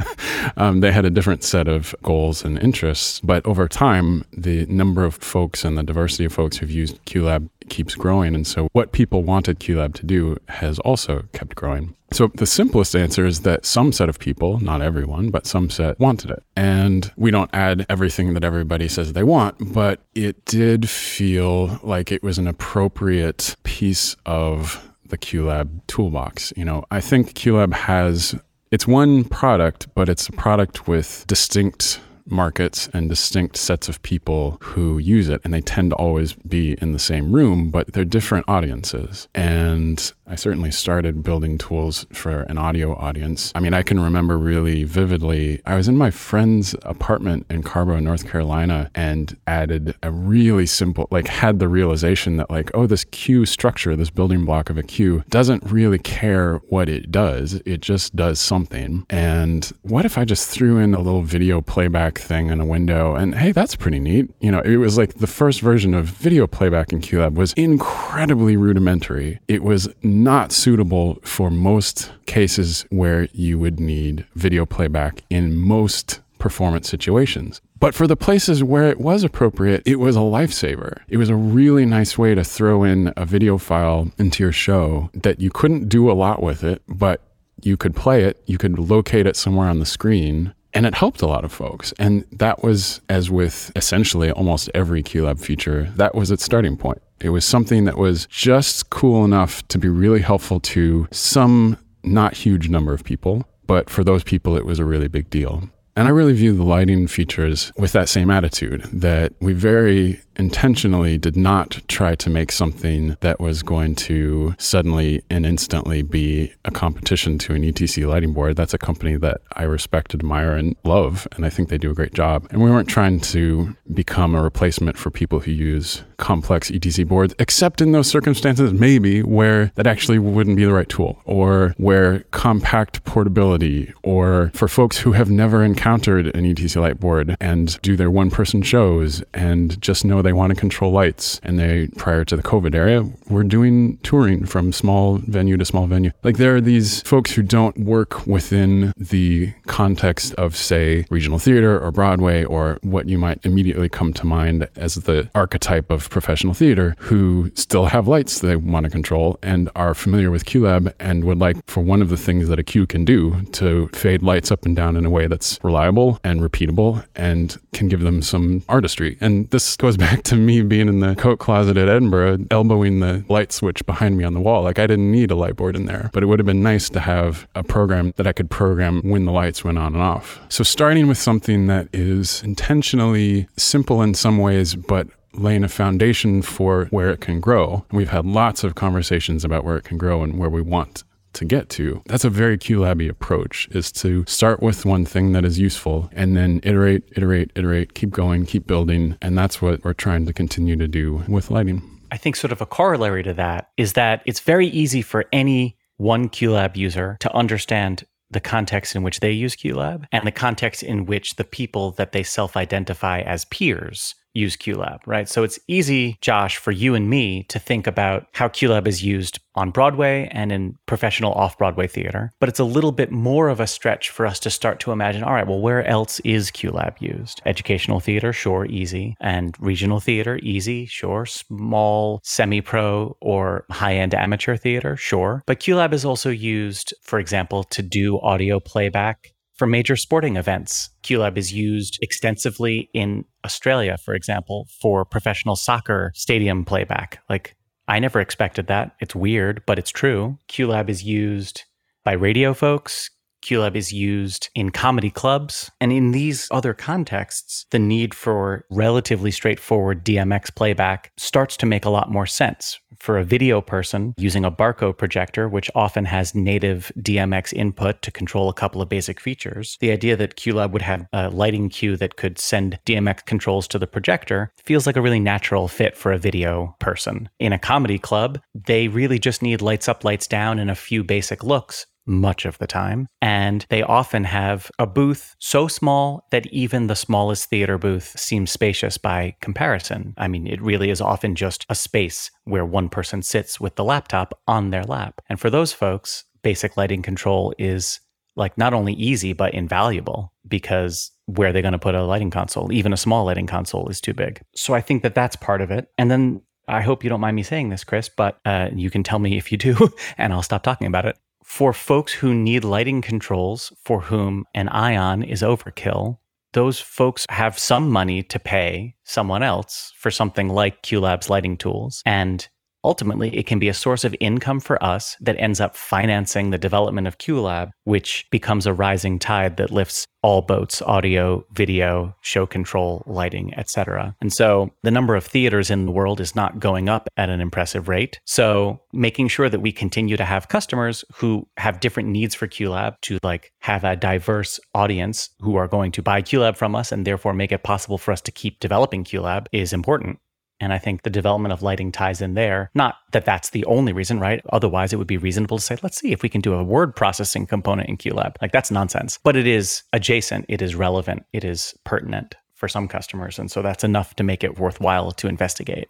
um, they had a different set of goals and interests. But over time, the number of folks and the diversity of folks who've used QLab keeps growing. And so, what people wanted QLab to do has also kept growing. So, the simplest answer is that some set of people, not everyone, but some set wanted it. And we don't add everything that everybody says they want, but it did feel like it was an appropriate piece of the QLab toolbox. You know, I think QLab has it's one product, but it's a product with distinct markets and distinct sets of people who use it. And they tend to always be in the same room, but they're different audiences. And I certainly started building tools for an audio audience. I mean, I can remember really vividly, I was in my friend's apartment in Carrboro, North Carolina, and added a really simple, like, had the realization that, like, oh, this cue structure, this building block of a cue, doesn't really care what it does. It just does something. And what if I just threw in a little video playback thing in a window? And hey, that's pretty neat. You know, it was like the first version of video playback in QLab was incredibly rudimentary. It was not suitable for most cases where you would need video playback in most performance situations. But for the places where it was appropriate, it was a lifesaver. It was a really nice way to throw in a video file into your show that you couldn't do a lot with it, but you could play it, you could locate it somewhere on the screen, and it helped a lot of folks. And that was, as with essentially almost every QLab feature, that was its starting point. It was something that was just cool enough to be really helpful to some not huge number of people, but for those people, it was a really big deal. And I really view the lighting features with that same attitude that we very intentionally did not try to make something that was going to suddenly and instantly be a competition to an ETC lighting board. That's a company that I respect, admire, and love, and I think they do a great job. And we weren't trying to become a replacement for people who use complex ETC boards, except in those circumstances, maybe where that actually wouldn't be the right tool, or where compact portability, or for folks who have never encountered encountered an ETC light board and do their one person shows and just know they want to control lights. And they, prior to the COVID era, were doing touring from small venue to small venue. Like there are these folks who don't work within the context of, say, regional theater or Broadway or what you might immediately come to mind as the archetype of professional theater who still have lights they want to control and are familiar with QLab and would like for one of the things that a cue can do to fade lights up and down in a way that's reliable and repeatable and can give them some artistry. And this goes back to me being in the coat closet at Edinburgh, elbowing the light switch behind me on the wall. Like I didn't need a light board in there, but it would have been nice to have a program that I could program when the lights went on and off. So starting with something that is intentionally simple in some ways, but laying a foundation for where it can grow. We've had lots of conversations about where it can grow and where we want to get to. That's a very QLabby approach is to start with one thing that is useful and then iterate, iterate, iterate, keep going, keep building. And that's what we're trying to continue to do with lighting. I think sort of a corollary to that is that it's very easy for any one QLab user to understand the context in which they use QLab and the context in which the people that they self identify as peers use QLab, right? So it's easy, Josh, for you and me to think about how QLab is used on Broadway and in professional off Broadway theater. But it's a little bit more of a stretch for us to start to imagine all right, well, where else is QLab used? Educational theater, sure, easy. And regional theater, easy, sure. Small, semi pro, or high end amateur theater, sure. But QLab is also used, for example, to do audio playback for major sporting events. QLab is used extensively in Australia, for example, for professional soccer stadium playback. Like, I never expected that. It's weird, but it's true. QLab is used by radio folks. QLab is used in comedy clubs. And in these other contexts, the need for relatively straightforward DMX playback starts to make a lot more sense. For a video person using a Barco projector, which often has native DMX input to control a couple of basic features, the idea that QLab would have a lighting cue that could send DMX controls to the projector feels like a really natural fit for a video person. In a comedy club, they really just need lights up, lights down, and a few basic looks much of the time. And they often have a booth so small that even the smallest theater booth seems spacious by comparison. I mean, it really is often just a space where one person sits with the laptop on their lap. And for those folks, basic lighting control is like not only easy, but invaluable because where are they going to put a lighting console? Even a small lighting console is too big. So I think that that's part of it. And then I hope you don't mind me saying this, Chris, but uh, you can tell me if you do, and I'll stop talking about it for folks who need lighting controls for whom an ion is overkill, those folks have some money to pay someone else for something like QLab's lighting tools. And ultimately, it can be a source of income for us that ends up financing the development of QLab, which becomes a rising tide that lifts all boats audio video show control lighting etc and so the number of theaters in the world is not going up at an impressive rate. So making sure that we continue to have customers who have different needs for qlab to like have a diverse audience who are going to buy qlab from us and therefore make it possible for us to keep developing qlab is important and I think the development of lighting ties in there. Not that that's the only reason, right? Otherwise, it would be reasonable to say, let's see if we can do a word processing component in QLab. Like that's nonsense. But it is adjacent, it is relevant, it is pertinent for some customers. And so that's enough to make it worthwhile to investigate.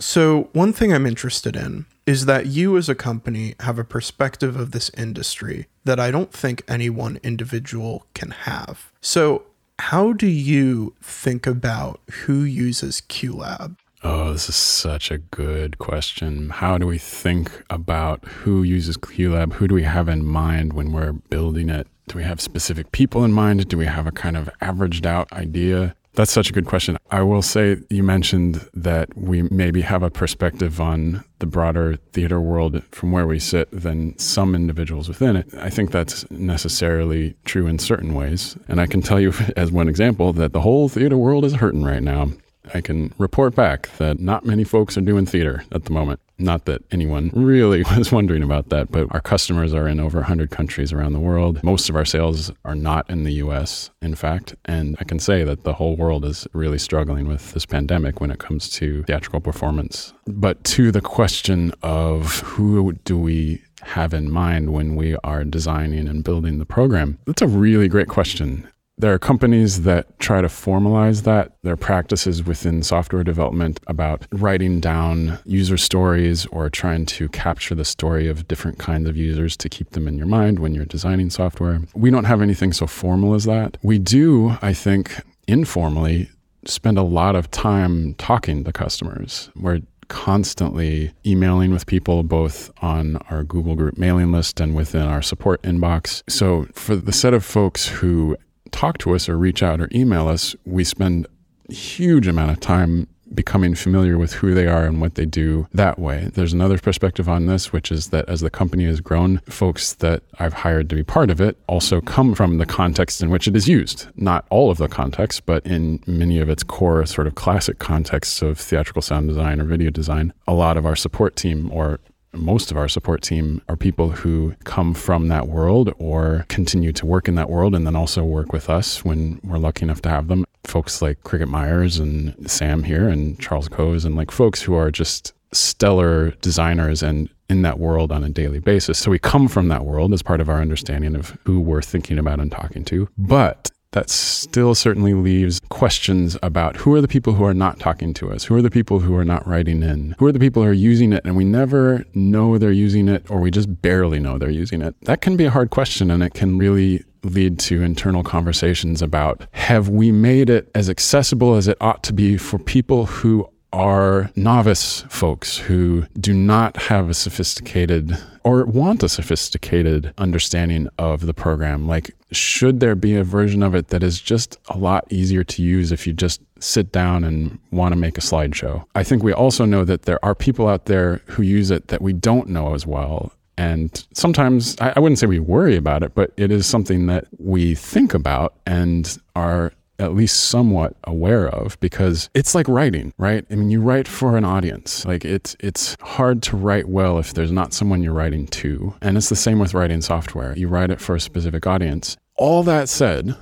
So, one thing I'm interested in is that you as a company have a perspective of this industry that I don't think any one individual can have. So, how do you think about who uses QLab? Oh, this is such a good question. How do we think about who uses QLab? Who do we have in mind when we're building it? Do we have specific people in mind? Do we have a kind of averaged out idea? That's such a good question. I will say you mentioned that we maybe have a perspective on the broader theater world from where we sit than some individuals within it. I think that's necessarily true in certain ways. And I can tell you, as one example, that the whole theater world is hurting right now. I can report back that not many folks are doing theater at the moment. Not that anyone really was wondering about that, but our customers are in over 100 countries around the world. Most of our sales are not in the US, in fact. And I can say that the whole world is really struggling with this pandemic when it comes to theatrical performance. But to the question of who do we have in mind when we are designing and building the program, that's a really great question There are companies that try to formalize that, their practices within software development about writing down user stories or trying to capture the story of different kinds of users to keep them in your mind when you're designing software. We don't have anything so formal as that. We do, I think, informally spend a lot of time talking to customers. We're constantly emailing with people both on our Google group mailing list and within our support inbox. So for the set of folks who talk to us or reach out or email us, we spend huge amount of time becoming familiar with who they are and what they do that way. There's another perspective on this, which is that as the company has grown, folks that I've hired to be part of it also come from the context in which it is used. Not all of the context, but in many of its core sort of classic contexts of theatrical sound design or video design. A lot of our support team or most of our support team are people who come from that world or continue to work in that world and then also work with us when we're lucky enough to have them folks like Cricket Myers and Sam here and Charles Coes and like folks who are just stellar designers and in that world on a daily basis. So we come from that world as part of our understanding of who we're thinking about and talking to. But that still certainly leaves questions about who are the people who are not talking to us? Who are the people who are not writing in? Who are the people who are using it and we never know they're using it or we just barely know they're using it? That can be a hard question and it can really lead to internal conversations about have we made it as accessible as it ought to be for people who are novice folks who do not have a sophisticated or want a sophisticated understanding of the program. Like, should there be a version of it that is just a lot easier to use if you just sit down and want to make a slideshow? I think we also know that there are people out there who use it that we don't know as well. And sometimes I, wouldn't say we worry about it, but it is something that we think about and are at least somewhat aware of because it's like writing, right? I mean, you write for an audience. Like it's it's hard to write well if there's not someone you're writing to. And it's the same with writing software. You write it for a specific audience. All that said,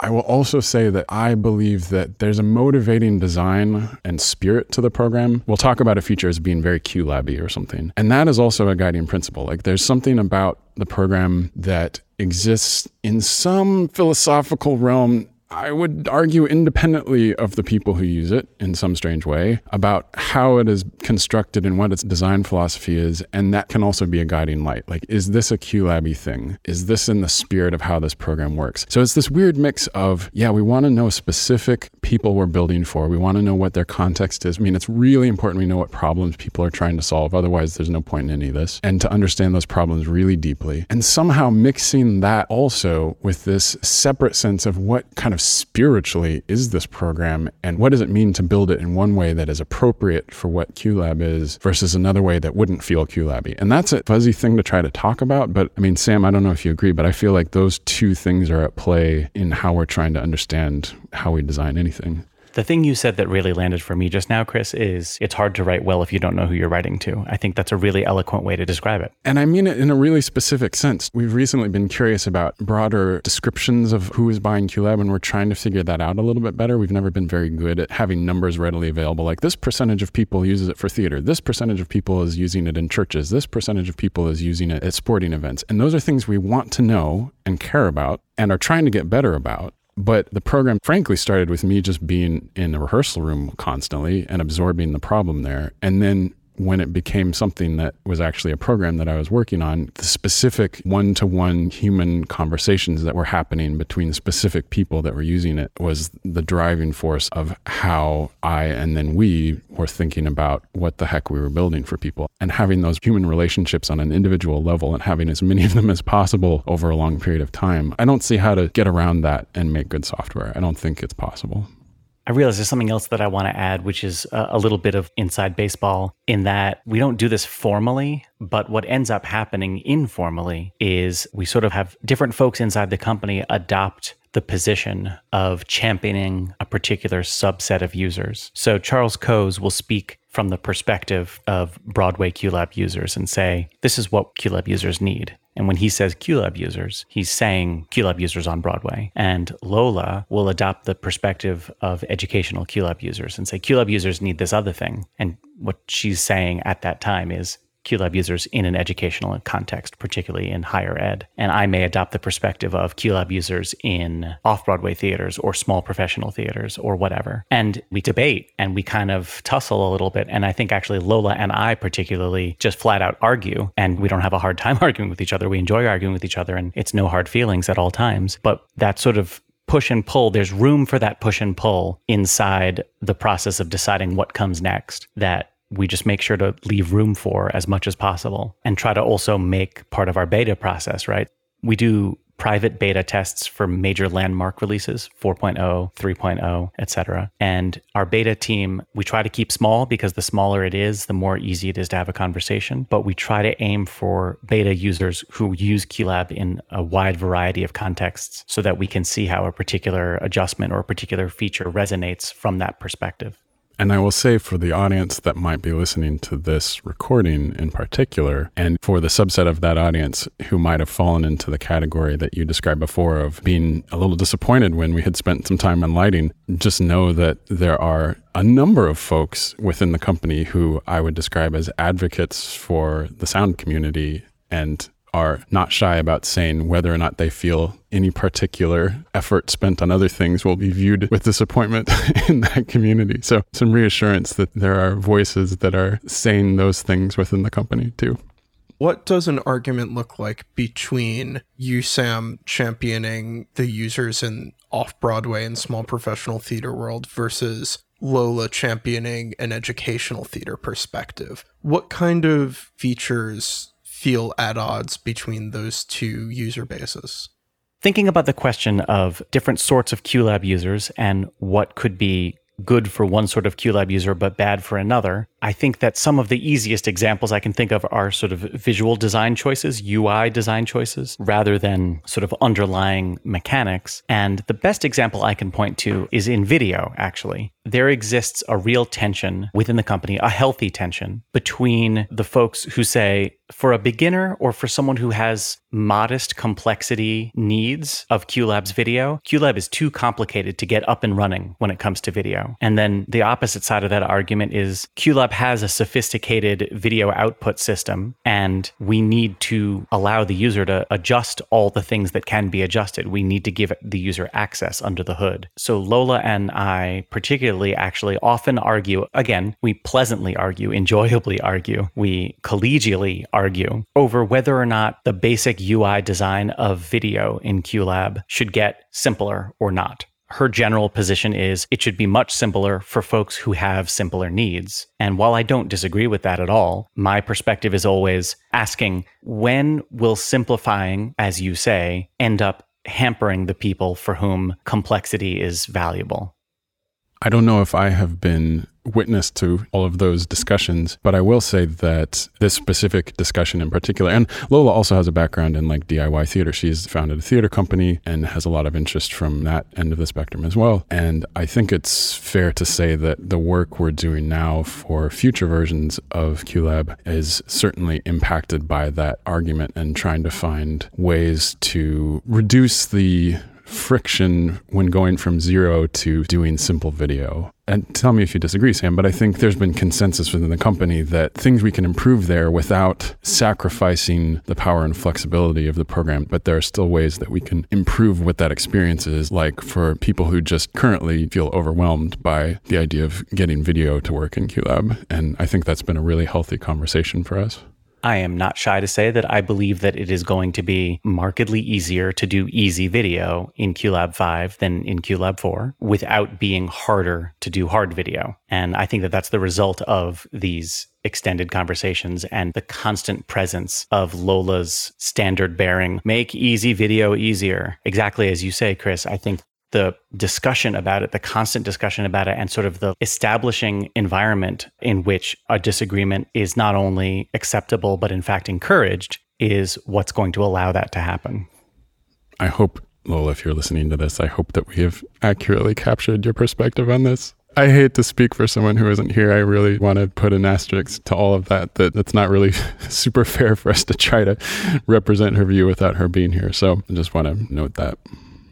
I will also say that I believe that there's a motivating design and spirit to the program. We'll talk about a feature as being very QLabby or something. And that is also a guiding principle. Like there's something about the program that exists in some philosophical realm I would argue independently of the people who use it in some strange way about how it is constructed and what its design philosophy is. And that can also be a guiding light. Like, is this a QLabby thing? Is this in the spirit of how this program works? So it's this weird mix of, yeah, we want to know specific people we're building for. We want to know what their context is. I mean, it's really important we know what problems people are trying to solve. Otherwise, there's no point in any of this. And to understand those problems really deeply. And somehow mixing that also with this separate sense of what kind of spiritually is this program and what does it mean to build it in one way that is appropriate for what QLab is versus another way that wouldn't feel QLabby? And that's a fuzzy thing to try to talk about. But I mean, Sam, I don't know if you agree, but I feel like those two things are at play in how we're trying to understand how we design anything. The thing you said that really landed for me just now, Chris, is it's hard to write well if you don't know who you're writing to. I think that's a really eloquent way to describe it. And I mean it in a really specific sense. We've recently been curious about broader descriptions of who is buying QLab, and we're trying to figure that out a little bit better. We've never been very good at having numbers readily available. Like this percentage of people uses it for theater. This percentage of people is using it in churches. This percentage of people is using it at sporting events. And those are things we want to know and care about and are trying to get better about. But the program, frankly, started with me just being in the rehearsal room constantly and absorbing the problem there. And then when it became something that was actually a program that I was working on, the specific one to one human conversations that were happening between specific people that were using it was the driving force of how I and then we were thinking about what the heck we were building for people and having those human relationships on an individual level and having as many of them as possible over a long period of time. I don't see how to get around that and make good software. I don't think it's possible. I realize there's something else that I want to add, which is a, a, little bit of inside baseball in that we don't do this formally, but what ends up happening informally is we sort of have different folks inside the company adopt the position of championing a particular subset of users. So Charles Coes will speak from the perspective of Broadway QLab users and say, this is what QLab users need. And when he says QLab users, he's saying QLab users on Broadway. And Lola will adopt the perspective of educational QLab users and say QLab users need this other thing. And what she's saying at that time is QLab users in an educational context, particularly in higher ed. And I may adopt the perspective of QLab users in off Broadway theaters or small professional theaters or whatever. And we debate and we kind of tussle a little bit. And I think actually Lola and I, particularly, just flat out argue. And we don't have a hard time arguing with each other. We enjoy arguing with each other, and it's no hard feelings at all times. But that sort of push and pull, there's room for that push and pull inside the process of deciding what comes next that we just make sure to leave room for as much as possible and try to also make part of our beta process, right? We do private beta tests for major landmark releases 4.0 3.0 etc and our beta team we try to keep small because the smaller it is the more easy it is to have a conversation. But we try to aim for beta users who use qlab in a wide variety of contexts so that we can see how a particular adjustment or a particular feature resonates from that perspective and I will say for the audience that might be listening to this recording in particular, and for the subset of that audience who might have fallen into the category that you described before of being a little disappointed when we had spent some time on lighting, just know that there are a number of folks within the company who I would describe as advocates for the sound community and are not shy about saying whether or not they feel any particular effort spent on other things will be viewed with disappointment in that community. So, some reassurance that there are voices that are saying those things within the company too. What does an argument look like between you, Sam, championing the users in off Broadway and small professional theater world versus Lola championing an educational theater perspective? What kind of features feel at odds between those two user bases. Thinking about the question of different sorts of QLab users and what could be good for one sort of QLab user but bad for another, I think that some of the easiest examples I can think of are sort of visual design choices, UI design choices, rather than sort of underlying mechanics. And the best example I can point to is in video, actually. There exists a real tension within the company, a healthy tension between the folks who say, for a beginner or for someone who has modest complexity needs of QLab's video, QLab is too complicated to get up and running when it comes to video. And then the opposite side of that argument is QLab has a sophisticated video output system, and we need to allow the user to adjust all the things that can be adjusted. We need to give the user access under the hood. So Lola and I, particularly, actually often argue. Again, we pleasantly argue, enjoyably argue, we collegially argue over whether or not the basic UI design of video in QLab should get simpler or not her general position is it should be much simpler for folks who have simpler needs. And while I don't disagree with that at all, my perspective is always asking when will simplifying, as you say, end up hampering the people for whom complexity is valuable? I don't know if I have been witness to all of those discussions, but I will say that this specific discussion in particular, and Lola also has a background in like DIY theater. She's founded a theater company and has a lot of interest from that end of the spectrum as well. And I think it's fair to say that the work we're doing now for future versions of QLab is certainly impacted by that argument and trying to find ways to reduce the friction when going from zero to doing simple video. And tell me if you disagree, Sam, but I think there's been consensus within the company that things we can improve there without sacrificing the power and flexibility of the program. But there are still ways that we can improve what that experience is like for people who just currently feel overwhelmed by the idea of getting video to work in QLab. And I think that's been a really healthy conversation for us. I am not shy to say that I believe that it is going to be markedly easier to do easy video in QLab 5 than in QLab 4 without being harder to do hard video. And I think that that's the result of these extended conversations and the constant presence of Lola's standard bearing. Make easy video easier. Exactly as you say, Chris. I think the discussion about it, the constant discussion about it, and sort of the establishing environment in which a disagreement is not only acceptable, but in fact encouraged, is what's going to allow that to happen. I hope, Lola, if you're listening to this, I hope that we have accurately captured your perspective on this. I hate to speak for someone who isn't here. I really want to put an asterisk to all of that. That it's not really super fair for us to try to represent her view without her being here. So I just want to note that.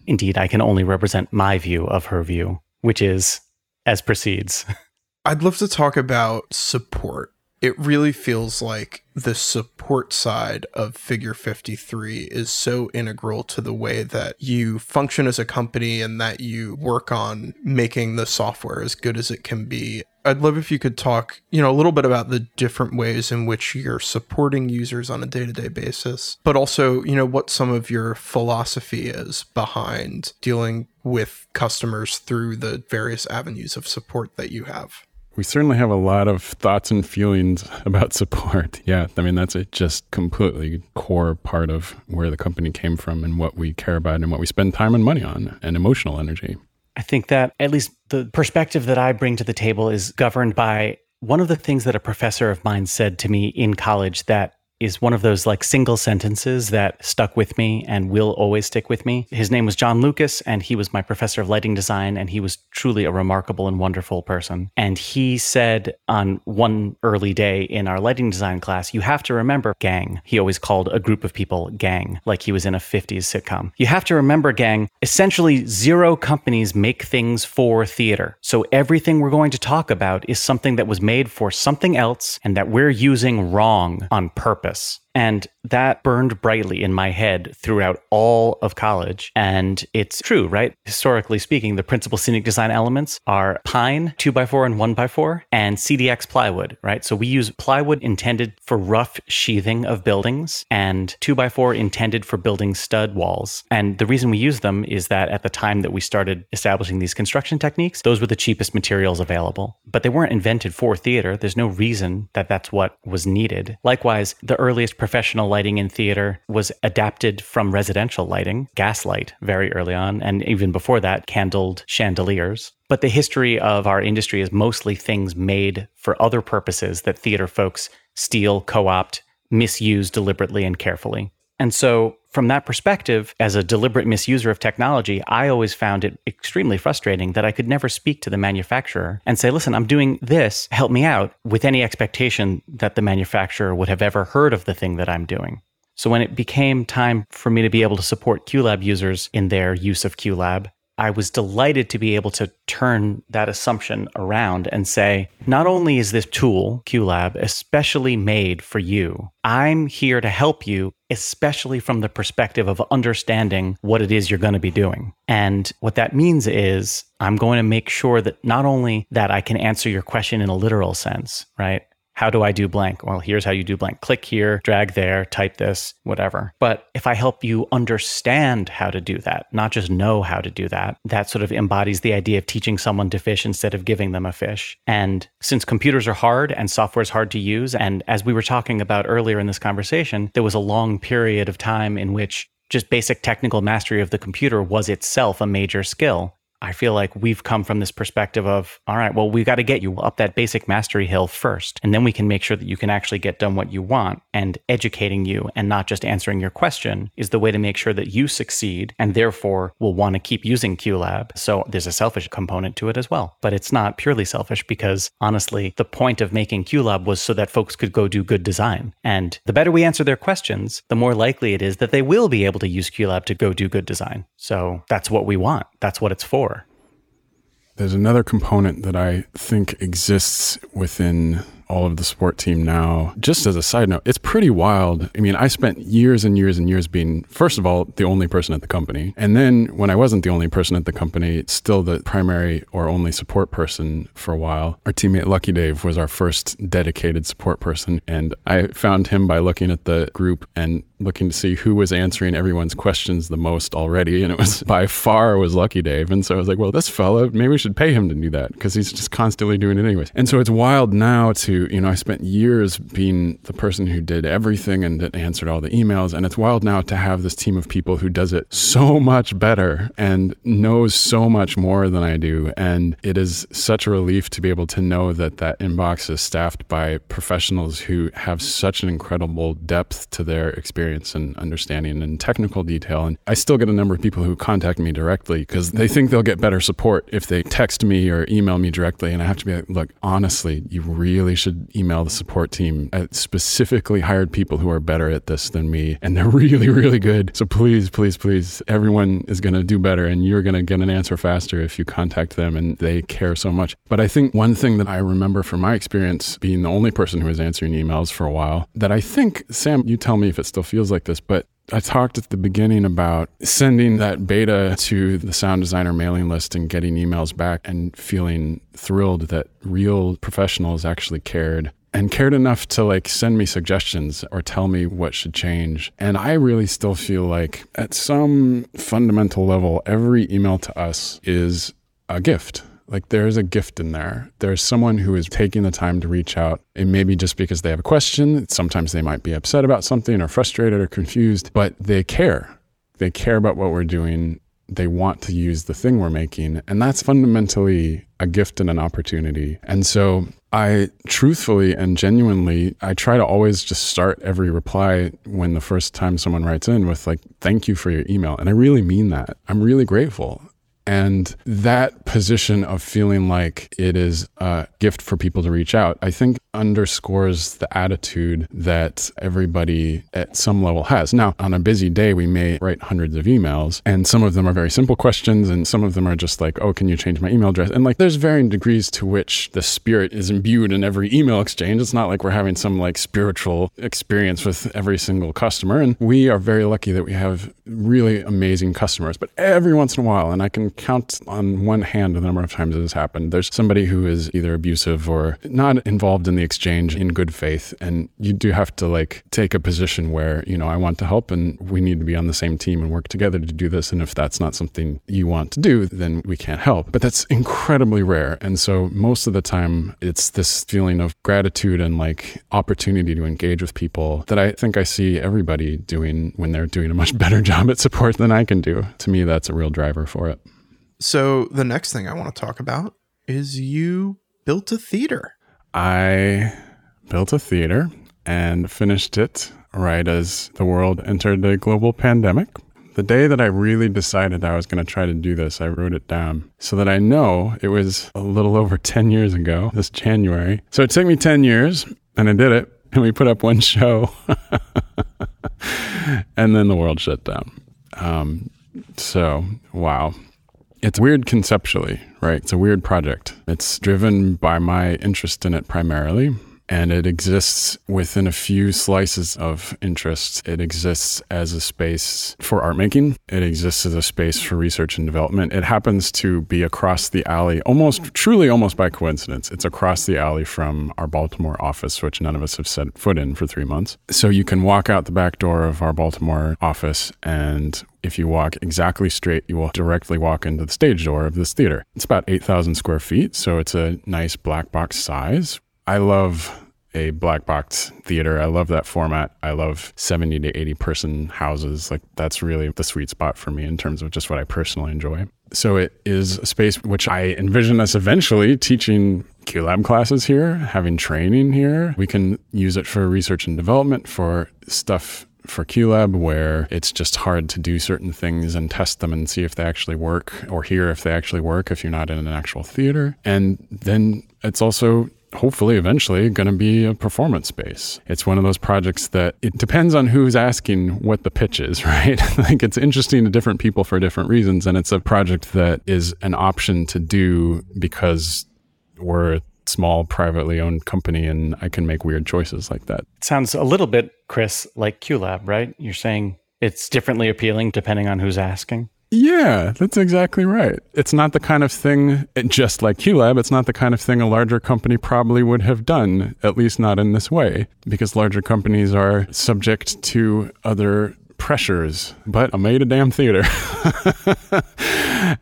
Indeed, I can only represent my view of her view, which is as proceeds. I'd love to talk about support it really feels like the support side of Figure 53 is so integral to the way that you function as a company and that you work on making the software as good as it can be. I'd love if you could talk, you know, a little bit about the different ways in which you're supporting users on a day-to-day basis, but also, you know, what some of your philosophy is behind dealing with customers through the various avenues of support that you have we certainly have a lot of thoughts and feelings about support. Yeah, I mean, that's a just completely core part of where the company came from and what we care about and what we spend time and money on and emotional energy. I think that at least the perspective that I bring to the table is governed by one of the things that a professor of mine said to me in college that is one of those like single sentences that stuck with me and will always stick with me. His name was John Lucas, and he was my professor of lighting design, and he was truly a remarkable and wonderful person. And he said on one early day in our lighting design class, you have to remember gang. He always called a group of people gang, like he was in a 50s sitcom. You have to remember gang. Essentially, zero companies make things for theater. So everything we're going to talk about is something that was made for something else and that we're using wrong on purpose purpose. And that burned brightly in my head throughout all of college. And it's true, right? Historically speaking, the principal scenic design elements are pine, 2x4 and 1x4, and CDX plywood, right? So we use plywood intended for rough sheathing of buildings and 2x4 intended for building stud walls. And the reason we use them is that at the time that we started establishing these construction techniques, those were the cheapest materials available. But they weren't invented for theater. There's no reason that that's what was needed. Likewise, the earliest professional lighting in theater was adapted from residential lighting, gaslight, very early on, and even before that, candled chandeliers. But the history of our industry is mostly things made for other purposes that theater folks steal, co opt, misuse deliberately and carefully. And so, from that perspective, as a deliberate misuser of technology, I always found it extremely frustrating that I could never speak to the manufacturer and say, listen, I'm doing this, help me out, with any expectation that the manufacturer would have ever heard of the thing that I'm doing. So when it became time for me to be able to support QLab users in their use of QLab, I was delighted to be able to turn that assumption around and say, not only is this tool, QLab, especially made for you, I'm here to help you, especially from the perspective of understanding what it is you're going to be doing. And what that means is I'm going to make sure that not only that I can answer your question in a literal sense, right? How do I do blank? Well, here's how you do blank. Click here, drag there, type this, whatever. But if I help you understand how to do that, not just know how to do that, that sort of embodies the idea of teaching someone to fish instead of giving them a fish. And since computers are hard and software is hard to use, and as we were talking about earlier in this conversation, there was a long period of time in which just basic technical mastery of the computer was itself a major skill. I feel like we've come from this perspective of, all right, well, we've got to get you up that basic mastery hill first. And then we can make sure that you can actually get done what you want. And educating you and not just answering your question is the way to make sure that you succeed and therefore will want to keep using QLab. So there's a selfish component to it as well. But it's not purely selfish because honestly, the point of making QLab was so that folks could go do good design. And the better we answer their questions, the more likely it is that they will be able to use QLab to go do good design. So that's what we want. That's what it's for. There's another component that I think exists within all of the support team now. Just as a side note, it's pretty wild. I mean, I spent years and years and years being, first of all, the only person at the company. And then when I wasn't the only person at the company, still the primary or only support person for a while. Our teammate Lucky Dave was our first dedicated support person. And I found him by looking at the group and looking to see who was answering everyone's questions the most already. And it was by far was Lucky Dave. And so I was like, well, this fella, maybe we should pay him to do that because he's just constantly doing it anyways. And so it's wild now to, you know, I spent years being the person who did everything and that answered all the emails. And it's wild now to have this team of people who does it so much better and knows so much more than I do. And it is such a relief to be able to know that that inbox is staffed by professionals who have such an incredible depth to their experience and understanding and technical detail. And I still get a number of people who contact me directly because they think they'll get better support if they text me or email me directly. And I have to be like, look, honestly, you really should email the support team. I specifically hired people who are better at this than me, and they're really, really good. So please, please, please, everyone is going to do better and you're going to get an answer faster if you contact them and they care so much. But I think one thing that I remember from my experience being the only person who was answering emails for a while that I think, Sam, you tell me if it still feels like this, but I talked at the beginning about sending that beta to the sound designer mailing list and getting emails back and feeling thrilled that real professionals actually cared and cared enough to like send me suggestions or tell me what should change. And I really still feel like at some fundamental level, every email to us is a gift. Like there's a gift in there. There's someone who is taking the time to reach out. And maybe just because they have a question, sometimes they might be upset about something or frustrated or confused, but they care. They care about what we're doing. They want to use the thing we're making. And that's fundamentally a gift and an opportunity. And so I truthfully and genuinely, I try to always just start every reply when the first time someone writes in with, like, thank you for your email. And I really mean that. I'm really grateful. And that position of feeling like it is a gift for people to reach out, I think underscores the attitude that everybody at some level has. Now, on a busy day, we may write hundreds of emails, and some of them are very simple questions, and some of them are just like, oh, can you change my email address? And like, there's varying degrees to which the spirit is imbued in every email exchange. It's not like we're having some like spiritual experience with every single customer. And we are very lucky that we have really amazing customers. But every once in a while, and I can count on one hand the number of times it has happened. There's somebody who is either abusive or not involved in the exchange in good faith. And you do have to like take a position where, you know, I want to help and we need to be on the same team and work together to do this. And if that's not something you want to do, then we can't help. But that's incredibly rare. And so most of the time, it's this feeling of gratitude and like opportunity to engage with people that I think I see everybody doing when they're doing a much better job at support than I can do. To me, that's a real driver for it. So the next thing I want to talk about is you built a theater. I built a theater and finished it right as the world entered a global pandemic. The day that I really decided I was going to try to do this, I wrote it down so that I know it was a little over 10 years ago, this January. So it took me 10 years and I did it. And we put up one show. and then the world shut down. Um, so, wow. It's weird conceptually, right? It's a weird project. It's driven by my interest in it primarily and it exists within a few slices of interests. It exists as a space for art making. It exists as a space for research and development. It happens to be across the alley, almost truly almost by coincidence. It's across the alley from our Baltimore office, which none of us have set foot in for three months. So you can walk out the back door of our Baltimore office and if you walk exactly straight, you will directly walk into the stage door of this theater. It's about 8,000 square feet, so it's a nice black box size. I love a black box theater. I love that format. I love 70 to 80 person houses. Like that's really the sweet spot for me in terms of just what I personally enjoy. So it is a space which I envision us eventually teaching QLab classes here, having training here. We can use it for research and development for stuff for QLab where it's just hard to do certain things and test them and see if they actually work or hear if they actually work if you're not in an actual theater. And then it's also hopefully eventually going to be a performance space. It's one of those projects that it depends on who's asking what the pitch is, right? like it's interesting to different people for different reasons. And it's a project that is an option to do because we're a small privately owned company and I can make weird choices like that. It sounds a little bit, Chris, like QLab, right? You're saying it's differently appealing depending on who's asking? Yeah, that's exactly right. It's not the kind of thing, just like QLab, it's not the kind of thing a larger company probably would have done, at least not in this way, because larger companies are subject to other pressures, but I made a damn theater.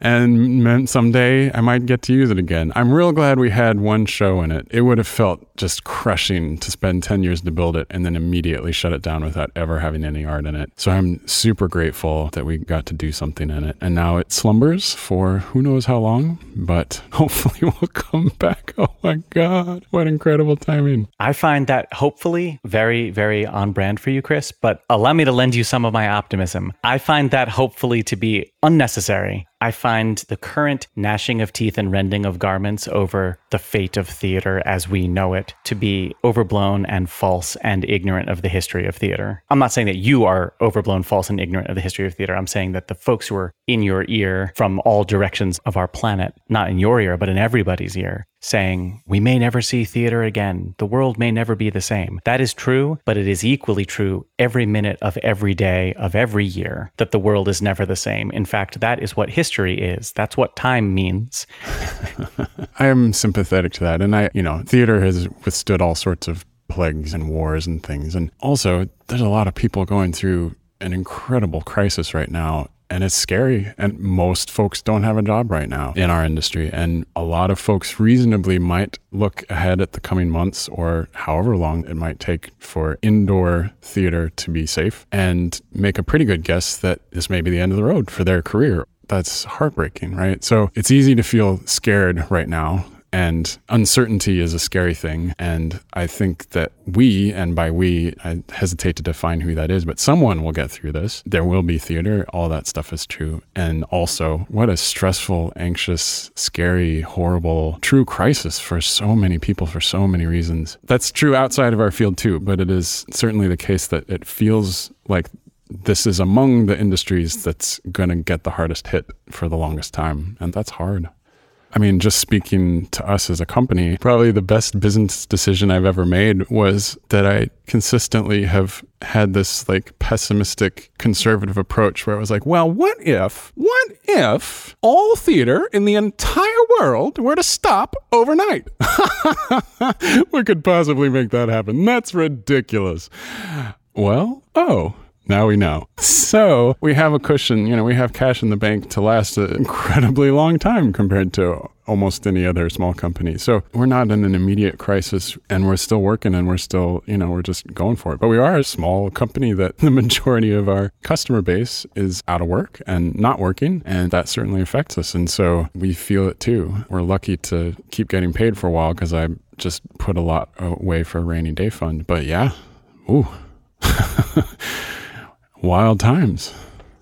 and meant someday I might get to use it again. I'm real glad we had one show in it. It would have felt just crushing to spend 10 years to build it and then immediately shut it down without ever having any art in it. So I'm super grateful that we got to do something in it. And now it slumbers for who knows how long, but hopefully we'll come back. Oh my God, what incredible timing. I find that hopefully very, very on brand for you, Chris, but allow me to lend you some of my optimism. I find that hopefully to be unnecessary. I find the current gnashing of teeth and rending of garments over the fate of theater as we know it to be overblown and false and ignorant of the history of theater. I'm not saying that you are overblown, false, and ignorant of the history of theater. I'm saying that the folks who are in your ear from all directions of our planet, not in your ear, but in everybody's ear, saying, We may never see theater again. The world may never be the same. That is true, but it is equally true every minute of every day of every year that the world is never the same. In fact, that is what history is. That's what time means. I am sympathetic to that. And I, you know, theater has withstood all sorts of plagues and wars and things. And also, there's a lot of people going through an incredible crisis right now and it's scary. And most folks don't have a job right now in our industry. And a lot of folks reasonably might look ahead at the coming months or however long it might take for indoor theater to be safe and make a pretty good guess that this may be the end of the road for their career that's heartbreaking, right? So it's easy to feel scared right now and uncertainty is a scary thing. And I think that we, and by we, I hesitate to define who that is, but someone will get through this. There will be theater. All that stuff is true. And also, what a stressful, anxious, scary, horrible, true crisis for so many people for so many reasons. That's true outside of our field too, but it is certainly the case that it feels like this is among the industries that's going to get the hardest hit for the longest time. And that's hard. I mean, just speaking to us as a company, probably the best business decision I've ever made was that I consistently have had this like pessimistic conservative approach where I was like, well, what if, what if all theater in the entire world were to stop overnight? we could possibly make that happen. That's ridiculous. Well, oh, now we know. So we have a cushion, you know, we have cash in the bank to last an incredibly long time compared to almost any other small company. So we're not in an immediate crisis and we're still working and we're still, you know, we're just going for it. But we are a small company that the majority of our customer base is out of work and not working. And that certainly affects us. And so we feel it too. We're lucky to keep getting paid for a while because I just put a lot away for a rainy day fund. But yeah, ooh. wild times.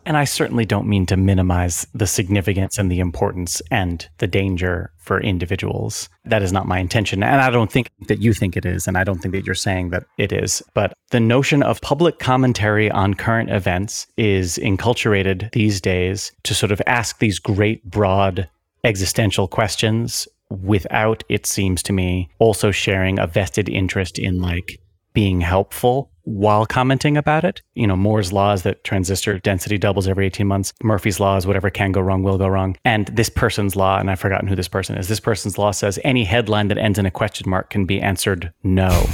And I certainly don't mean to minimize the significance and the importance and the danger for individuals. That is not my intention. And I don't think that you think it is. And I don't think that you're saying that it is. But the notion of public commentary on current events is enculturated these days to sort of ask these great, broad existential questions without, it seems to me, also sharing a vested interest in like being helpful while commenting about it. You know, Moore's law is that transistor density doubles every 18 months. Murphy's law is whatever can go wrong will go wrong. And this person's law, and I've forgotten who this person is, this person's law says any headline that ends in a question mark can be answered no.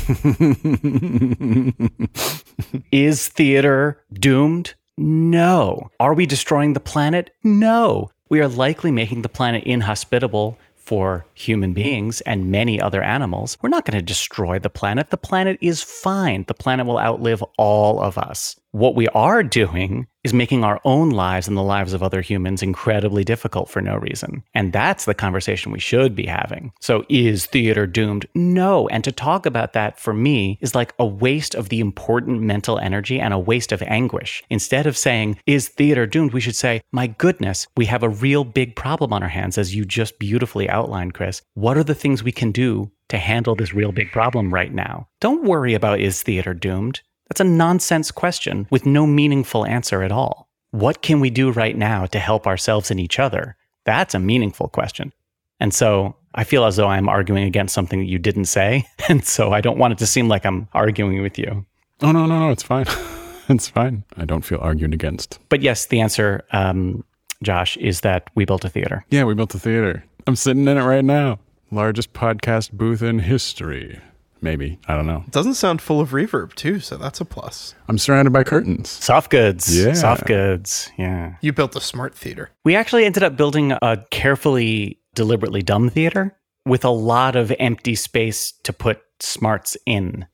is theater doomed? No. Are we destroying the planet? No. We are likely making the planet inhospitable for human beings and many other animals, we're not going to destroy the planet. The planet is fine. The planet will outlive all of us. What we are doing is making our own lives and the lives of other humans incredibly difficult for no reason. And that's the conversation we should be having. So, is theater doomed? No. And to talk about that for me is like a waste of the important mental energy and a waste of anguish. Instead of saying, is theater doomed? We should say, my goodness, we have a real big problem on our hands, as you just beautifully outlined, Chris. What are the things we can do to handle this real big problem right now? Don't worry about is theater doomed? That's a nonsense question with no meaningful answer at all. What can we do right now to help ourselves and each other? That's a meaningful question. And so I feel as though I'm arguing against something that you didn't say. And so I don't want it to seem like I'm arguing with you. Oh, no, no, no. It's fine. it's fine. I don't feel argued against. But yes, the answer, um, Josh, is that we built a theater. Yeah, we built a theater. I'm sitting in it right now. Largest podcast booth in history. Maybe. I don't know. It doesn't sound full of reverb, too, so that's a plus. I'm surrounded by curtains. Soft goods. Yeah. Soft goods. Yeah. You built a smart theater. We actually ended up building a carefully, deliberately dumb theater with a lot of empty space to put smarts in.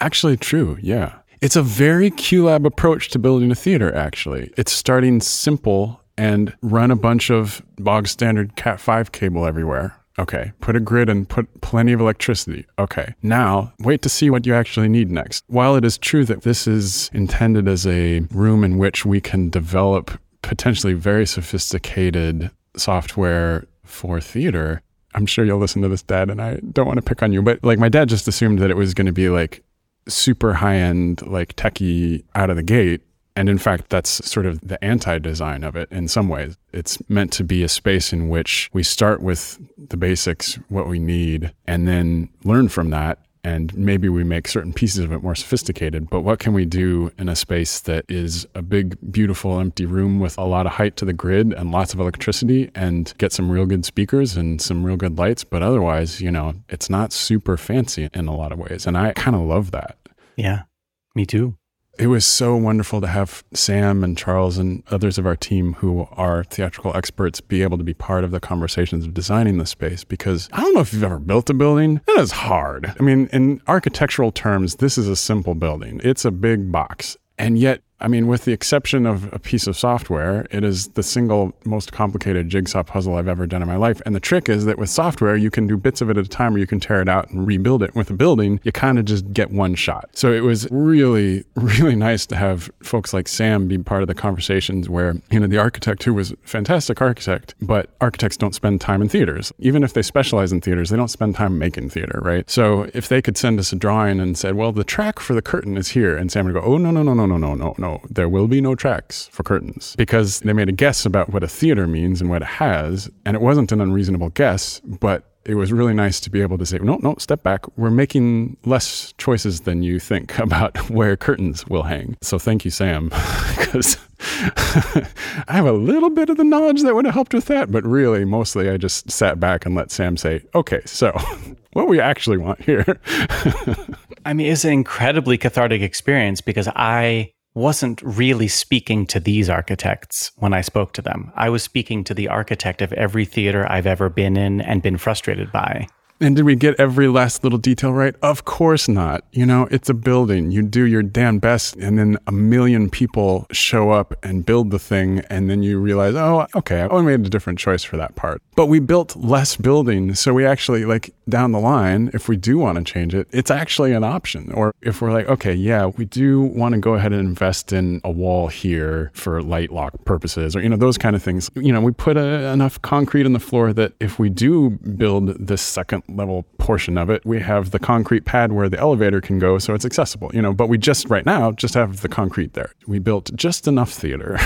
Actually, true. Yeah. It's a very QLab approach to building a theater, actually. It's starting simple and run a bunch of bog standard Cat 5 cable everywhere. Okay. Put a grid and put plenty of electricity. Okay. Now, wait to see what you actually need next. While it is true that this is intended as a room in which we can develop potentially very sophisticated software for theater, I'm sure you'll listen to this, Dad, and I don't want to pick on you, but like my dad just assumed that it was going to be like super high end, like techie out of the gate. And in fact, that's sort of the anti design of it in some ways. It's meant to be a space in which we start with the basics, what we need, and then learn from that. And maybe we make certain pieces of it more sophisticated. But what can we do in a space that is a big, beautiful, empty room with a lot of height to the grid and lots of electricity and get some real good speakers and some real good lights? But otherwise, you know, it's not super fancy in a lot of ways. And I kind of love that. Yeah. Me too. It was so wonderful to have Sam and Charles and others of our team who are theatrical experts be able to be part of the conversations of designing the space because I don't know if you've ever built a building. That is hard. I mean, in architectural terms, this is a simple building. It's a big box. And yet I mean, with the exception of a piece of software, it is the single most complicated jigsaw puzzle I've ever done in my life. And the trick is that with software, you can do bits of it at a time or you can tear it out and rebuild it. With a building, you kind of just get one shot. So it was really, really nice to have folks like Sam be part of the conversations where, you know, the architect who was fantastic architect, but architects don't spend time in theaters. Even if they specialize in theaters, they don't spend time making theater, right? So if they could send us a drawing and said, well, the track for the curtain is here, and Sam would go, oh, no, no, no, no, no, no, no, no there will be no tracks for curtains because they made a guess about what a theater means and what it has. And it wasn't an unreasonable guess, but it was really nice to be able to say, no, no, step back. We're making less choices than you think about where curtains will hang. So thank you, Sam, because I have a little bit of the knowledge that would have helped with that. But really, mostly I just sat back and let Sam say, okay, so what we actually want here. I mean, it's an incredibly cathartic experience because I wasn't really speaking to these architects when I spoke to them. I was speaking to the architect of every theater I've ever been in and been frustrated by. And did we get every last little detail right? Of course not. You know, it's a building. You do your damn best, and then a million people show up and build the thing, and then you realize, oh, okay, I made a different choice for that part. But we built less building, so we actually, like, down the line, if we do want to change it, it's actually an option. Or if we're like, okay, yeah, we do want to go ahead and invest in a wall here for light lock purposes, or, you know, those kind of things. You know, we put a, enough concrete in the floor that if we do build this second level portion of it. We have the concrete pad where the elevator can go, so it's accessible, you know, but we just right now just have the concrete there. We built just enough theater.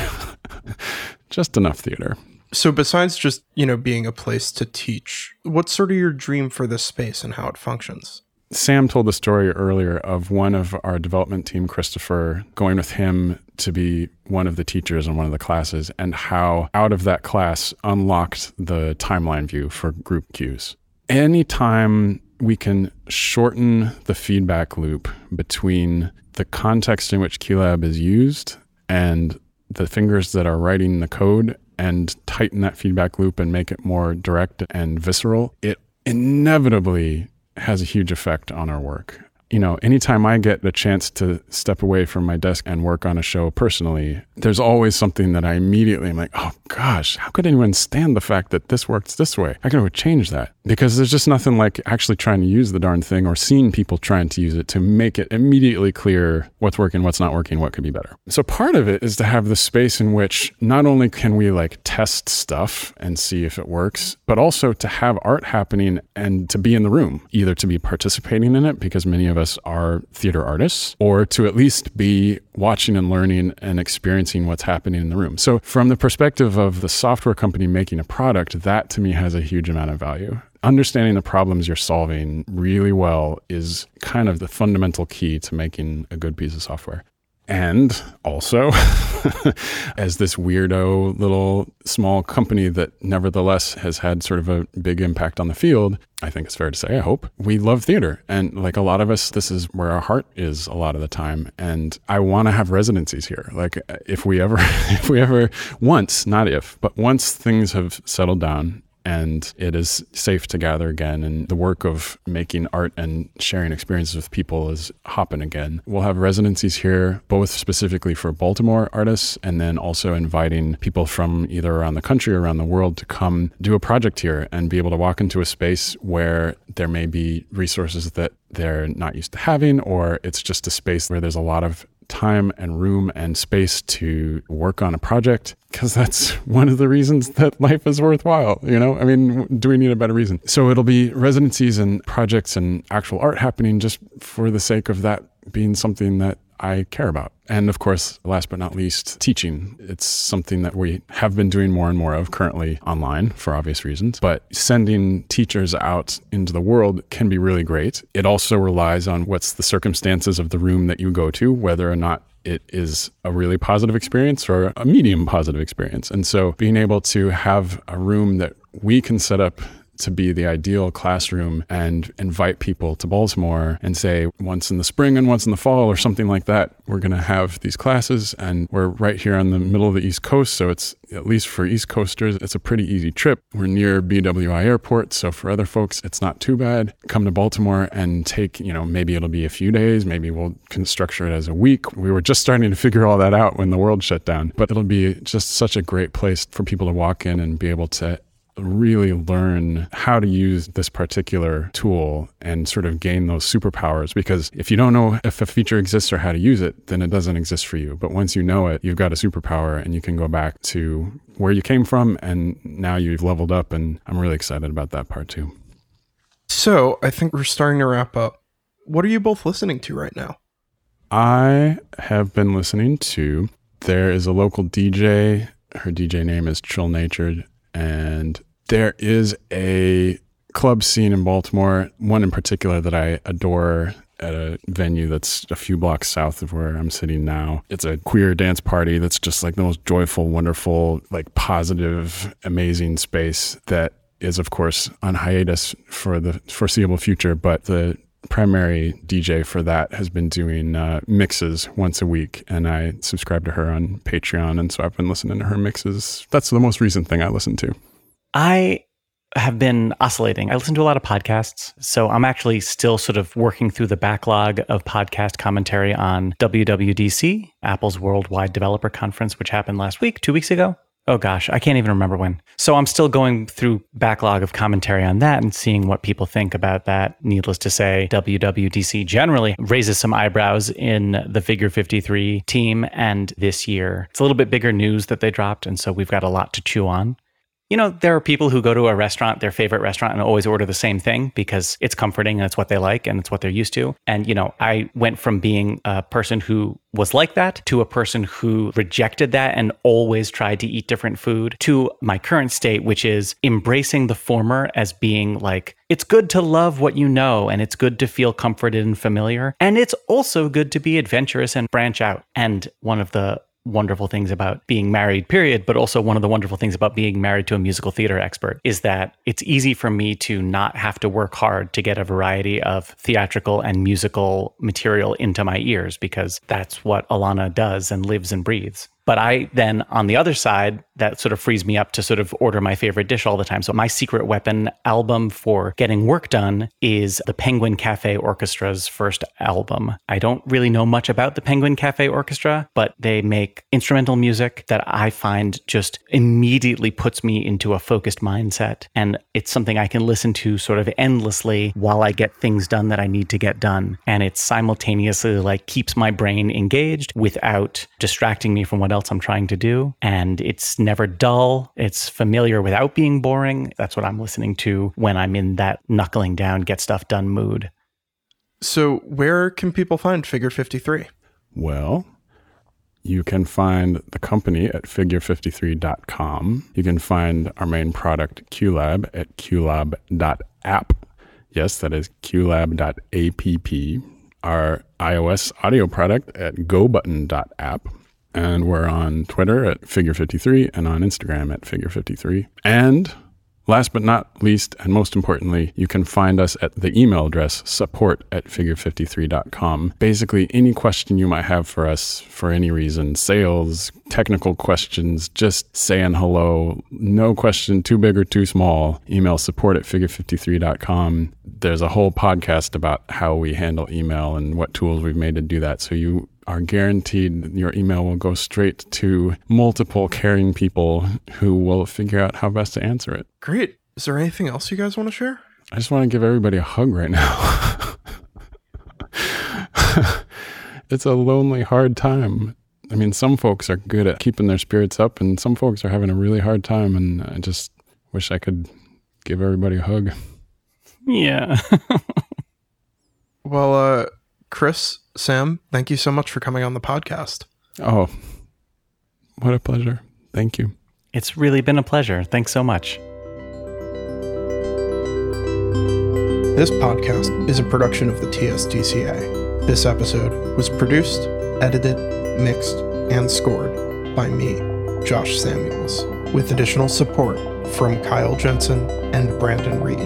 just enough theater. So besides just, you know, being a place to teach, what's sort of your dream for this space and how it functions? Sam told the story earlier of one of our development team, Christopher, going with him to be one of the teachers in one of the classes, and how out of that class unlocked the timeline view for group cues anytime we can shorten the feedback loop between the context in which QLab is used and the fingers that are writing the code and tighten that feedback loop and make it more direct and visceral, it inevitably has a huge effect on our work you know, anytime I get a chance to step away from my desk and work on a show personally, there's always something that I immediately am like, oh gosh, how could anyone stand the fact that this works this way? I gotta change that. Because there's just nothing like actually trying to use the darn thing or seeing people trying to use it to make it immediately clear what's working, what's not working, what could be better. So part of it is to have the space in which not only can we like test stuff and see if it works, but also to have art happening and to be in the room, either to be participating in it because many of of us are theater artists, or to at least be watching and learning and experiencing what's happening in the room. So, from the perspective of the software company making a product, that to me has a huge amount of value. Understanding the problems you're solving really well is kind of the fundamental key to making a good piece of software. And also, as this weirdo little small company that nevertheless has had sort of a big impact on the field, I think it's fair to say, I hope, we love theater. And like a lot of us, this is where our heart is a lot of the time. And I want to have residencies here. Like if we ever, if we ever, once, not if, but once things have settled down and it is safe to gather again. And the work of making art and sharing experiences with people is hopping again. We'll have residencies here, both specifically for Baltimore artists, and then also inviting people from either around the country or around the world to come do a project here and be able to walk into a space where there may be resources that they're not used to having, or it's just a space where there's a lot of time and room and space to work on a project because that's one of the reasons that life is worthwhile. You know, I mean, do we need a better reason? So it'll be residencies and projects and actual art happening just for the sake of that being something that I care about. And of course, last but not least, teaching. It's something that we have been doing more and more of currently online for obvious reasons. But sending teachers out into the world can be really great. It also relies on what's the circumstances of the room that you go to, whether or not it is a really positive experience or a medium positive experience. And so being able to have a room that we can set up to be the ideal classroom and invite people to Baltimore and say once in the spring and once in the fall or something like that, we're going to have these classes and we're right here on the middle of the East Coast. So it's at least for East Coasters, it's a pretty easy trip. We're near BWI Airport. So for other folks, it's not too bad. Come to Baltimore and take, you know, maybe it'll be a few days. Maybe we'll structure it as a week. We were just starting to figure all that out when the world shut down, but it'll be just such a great place for people to walk in and be able to really learn how to use this particular tool and sort of gain those superpowers. Because if you don't know if a feature exists or how to use it, then it doesn't exist for you. But once you know it, you've got a superpower and you can go back to where you came from and now you've leveled up. And I'm really excited about that part too. So I think we're starting to wrap up. What are you both listening to right now? I have been listening to, there is a local DJ. Her DJ name is Chill Natured. And there is a club scene in Baltimore, one in particular that I adore at a venue that's a few blocks south of where I'm sitting now. It's a queer dance party that's just like the most joyful, wonderful, like positive, amazing space that is of course on hiatus for the foreseeable future, but the primary DJ for that has been doing uh, mixes once a week, and I subscribe to her on Patreon, and so I've been listening to her mixes. That's the most recent thing I listened to. I have been oscillating. I listen to a lot of podcasts. So I'm actually still sort of working through the backlog of podcast commentary on WWDC, Apple's Worldwide Developer Conference, which happened last week, two weeks ago. Oh gosh, I can't even remember when. So I'm still going through backlog of commentary on that and seeing what people think about that. Needless to say, WWDC generally raises some eyebrows in the Figure 53 team and this year. It's a little bit bigger news that they dropped and so we've got a lot to chew on you know, there are people who go to a restaurant, their favorite restaurant, and always order the same thing because it's comforting and it's what they like and it's what they're used to. And, you know, I went from being a person who was like that to a person who rejected that and always tried to eat different food to my current state, which is embracing the former as being like, it's good to love what you know and it's good to feel comforted and familiar. And it's also good to be adventurous and branch out. And one of the wonderful things about being married, period, but also one of the wonderful things about being married to a musical theater expert is that it's easy for me to not have to work hard to get a variety of theatrical and musical material into my ears because that's what Alana does and lives and breathes. But I then, on the other side, that sort of frees me up to sort of order my favorite dish all the time. So my secret weapon album for getting work done is the Penguin Cafe Orchestra's first album. I don't really know much about the Penguin Cafe Orchestra, but they make instrumental music that I find just immediately puts me into a focused mindset. And it's something I can listen to sort of endlessly while I get things done that I need to get done. And it simultaneously like keeps my brain engaged without distracting me from what else else I'm trying to do. And it's never dull. It's familiar without being boring. That's what I'm listening to when I'm in that knuckling down, get stuff done mood. So, where can people find Figure 53? Well, you can find the company at figure53.com. You can find our main product, QLab, at qlab.app. Yes, that is qlab.app. our iOS audio product at gobutton.app. And we're on Twitter at Figure53 and on Instagram at Figure53. And Last but not least, and most importantly, you can find us at the email address support at figure53.com. Basically, any question you might have for us for any reason sales, technical questions, just saying hello, no question too big or too small, email support at figure53.com. There's a whole podcast about how we handle email and what tools we've made to do that. So you are guaranteed your email will go straight to multiple caring people who will figure out how best to answer it. Great. Is there anything else you guys want to share? I just want to give everybody a hug right now. it's a lonely, hard time. I mean, some folks are good at keeping their spirits up, and some folks are having a really hard time. And I just wish I could give everybody a hug. Yeah. well, uh, Chris, Sam, thank you so much for coming on the podcast. Oh, what a pleasure. Thank you. It's really been a pleasure. Thanks so much. This podcast is a production of the TSDCA. This episode was produced, edited, mixed, and scored by me, Josh Samuels, with additional support from Kyle Jensen and Brandon Reed.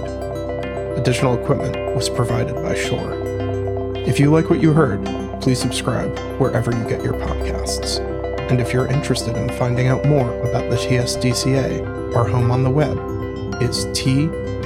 Additional equipment was provided by Shure. If you like what you heard, please subscribe wherever you get your podcasts. And if you're interested in finding out more about the TSDCA, our home on the web is tsdca.org.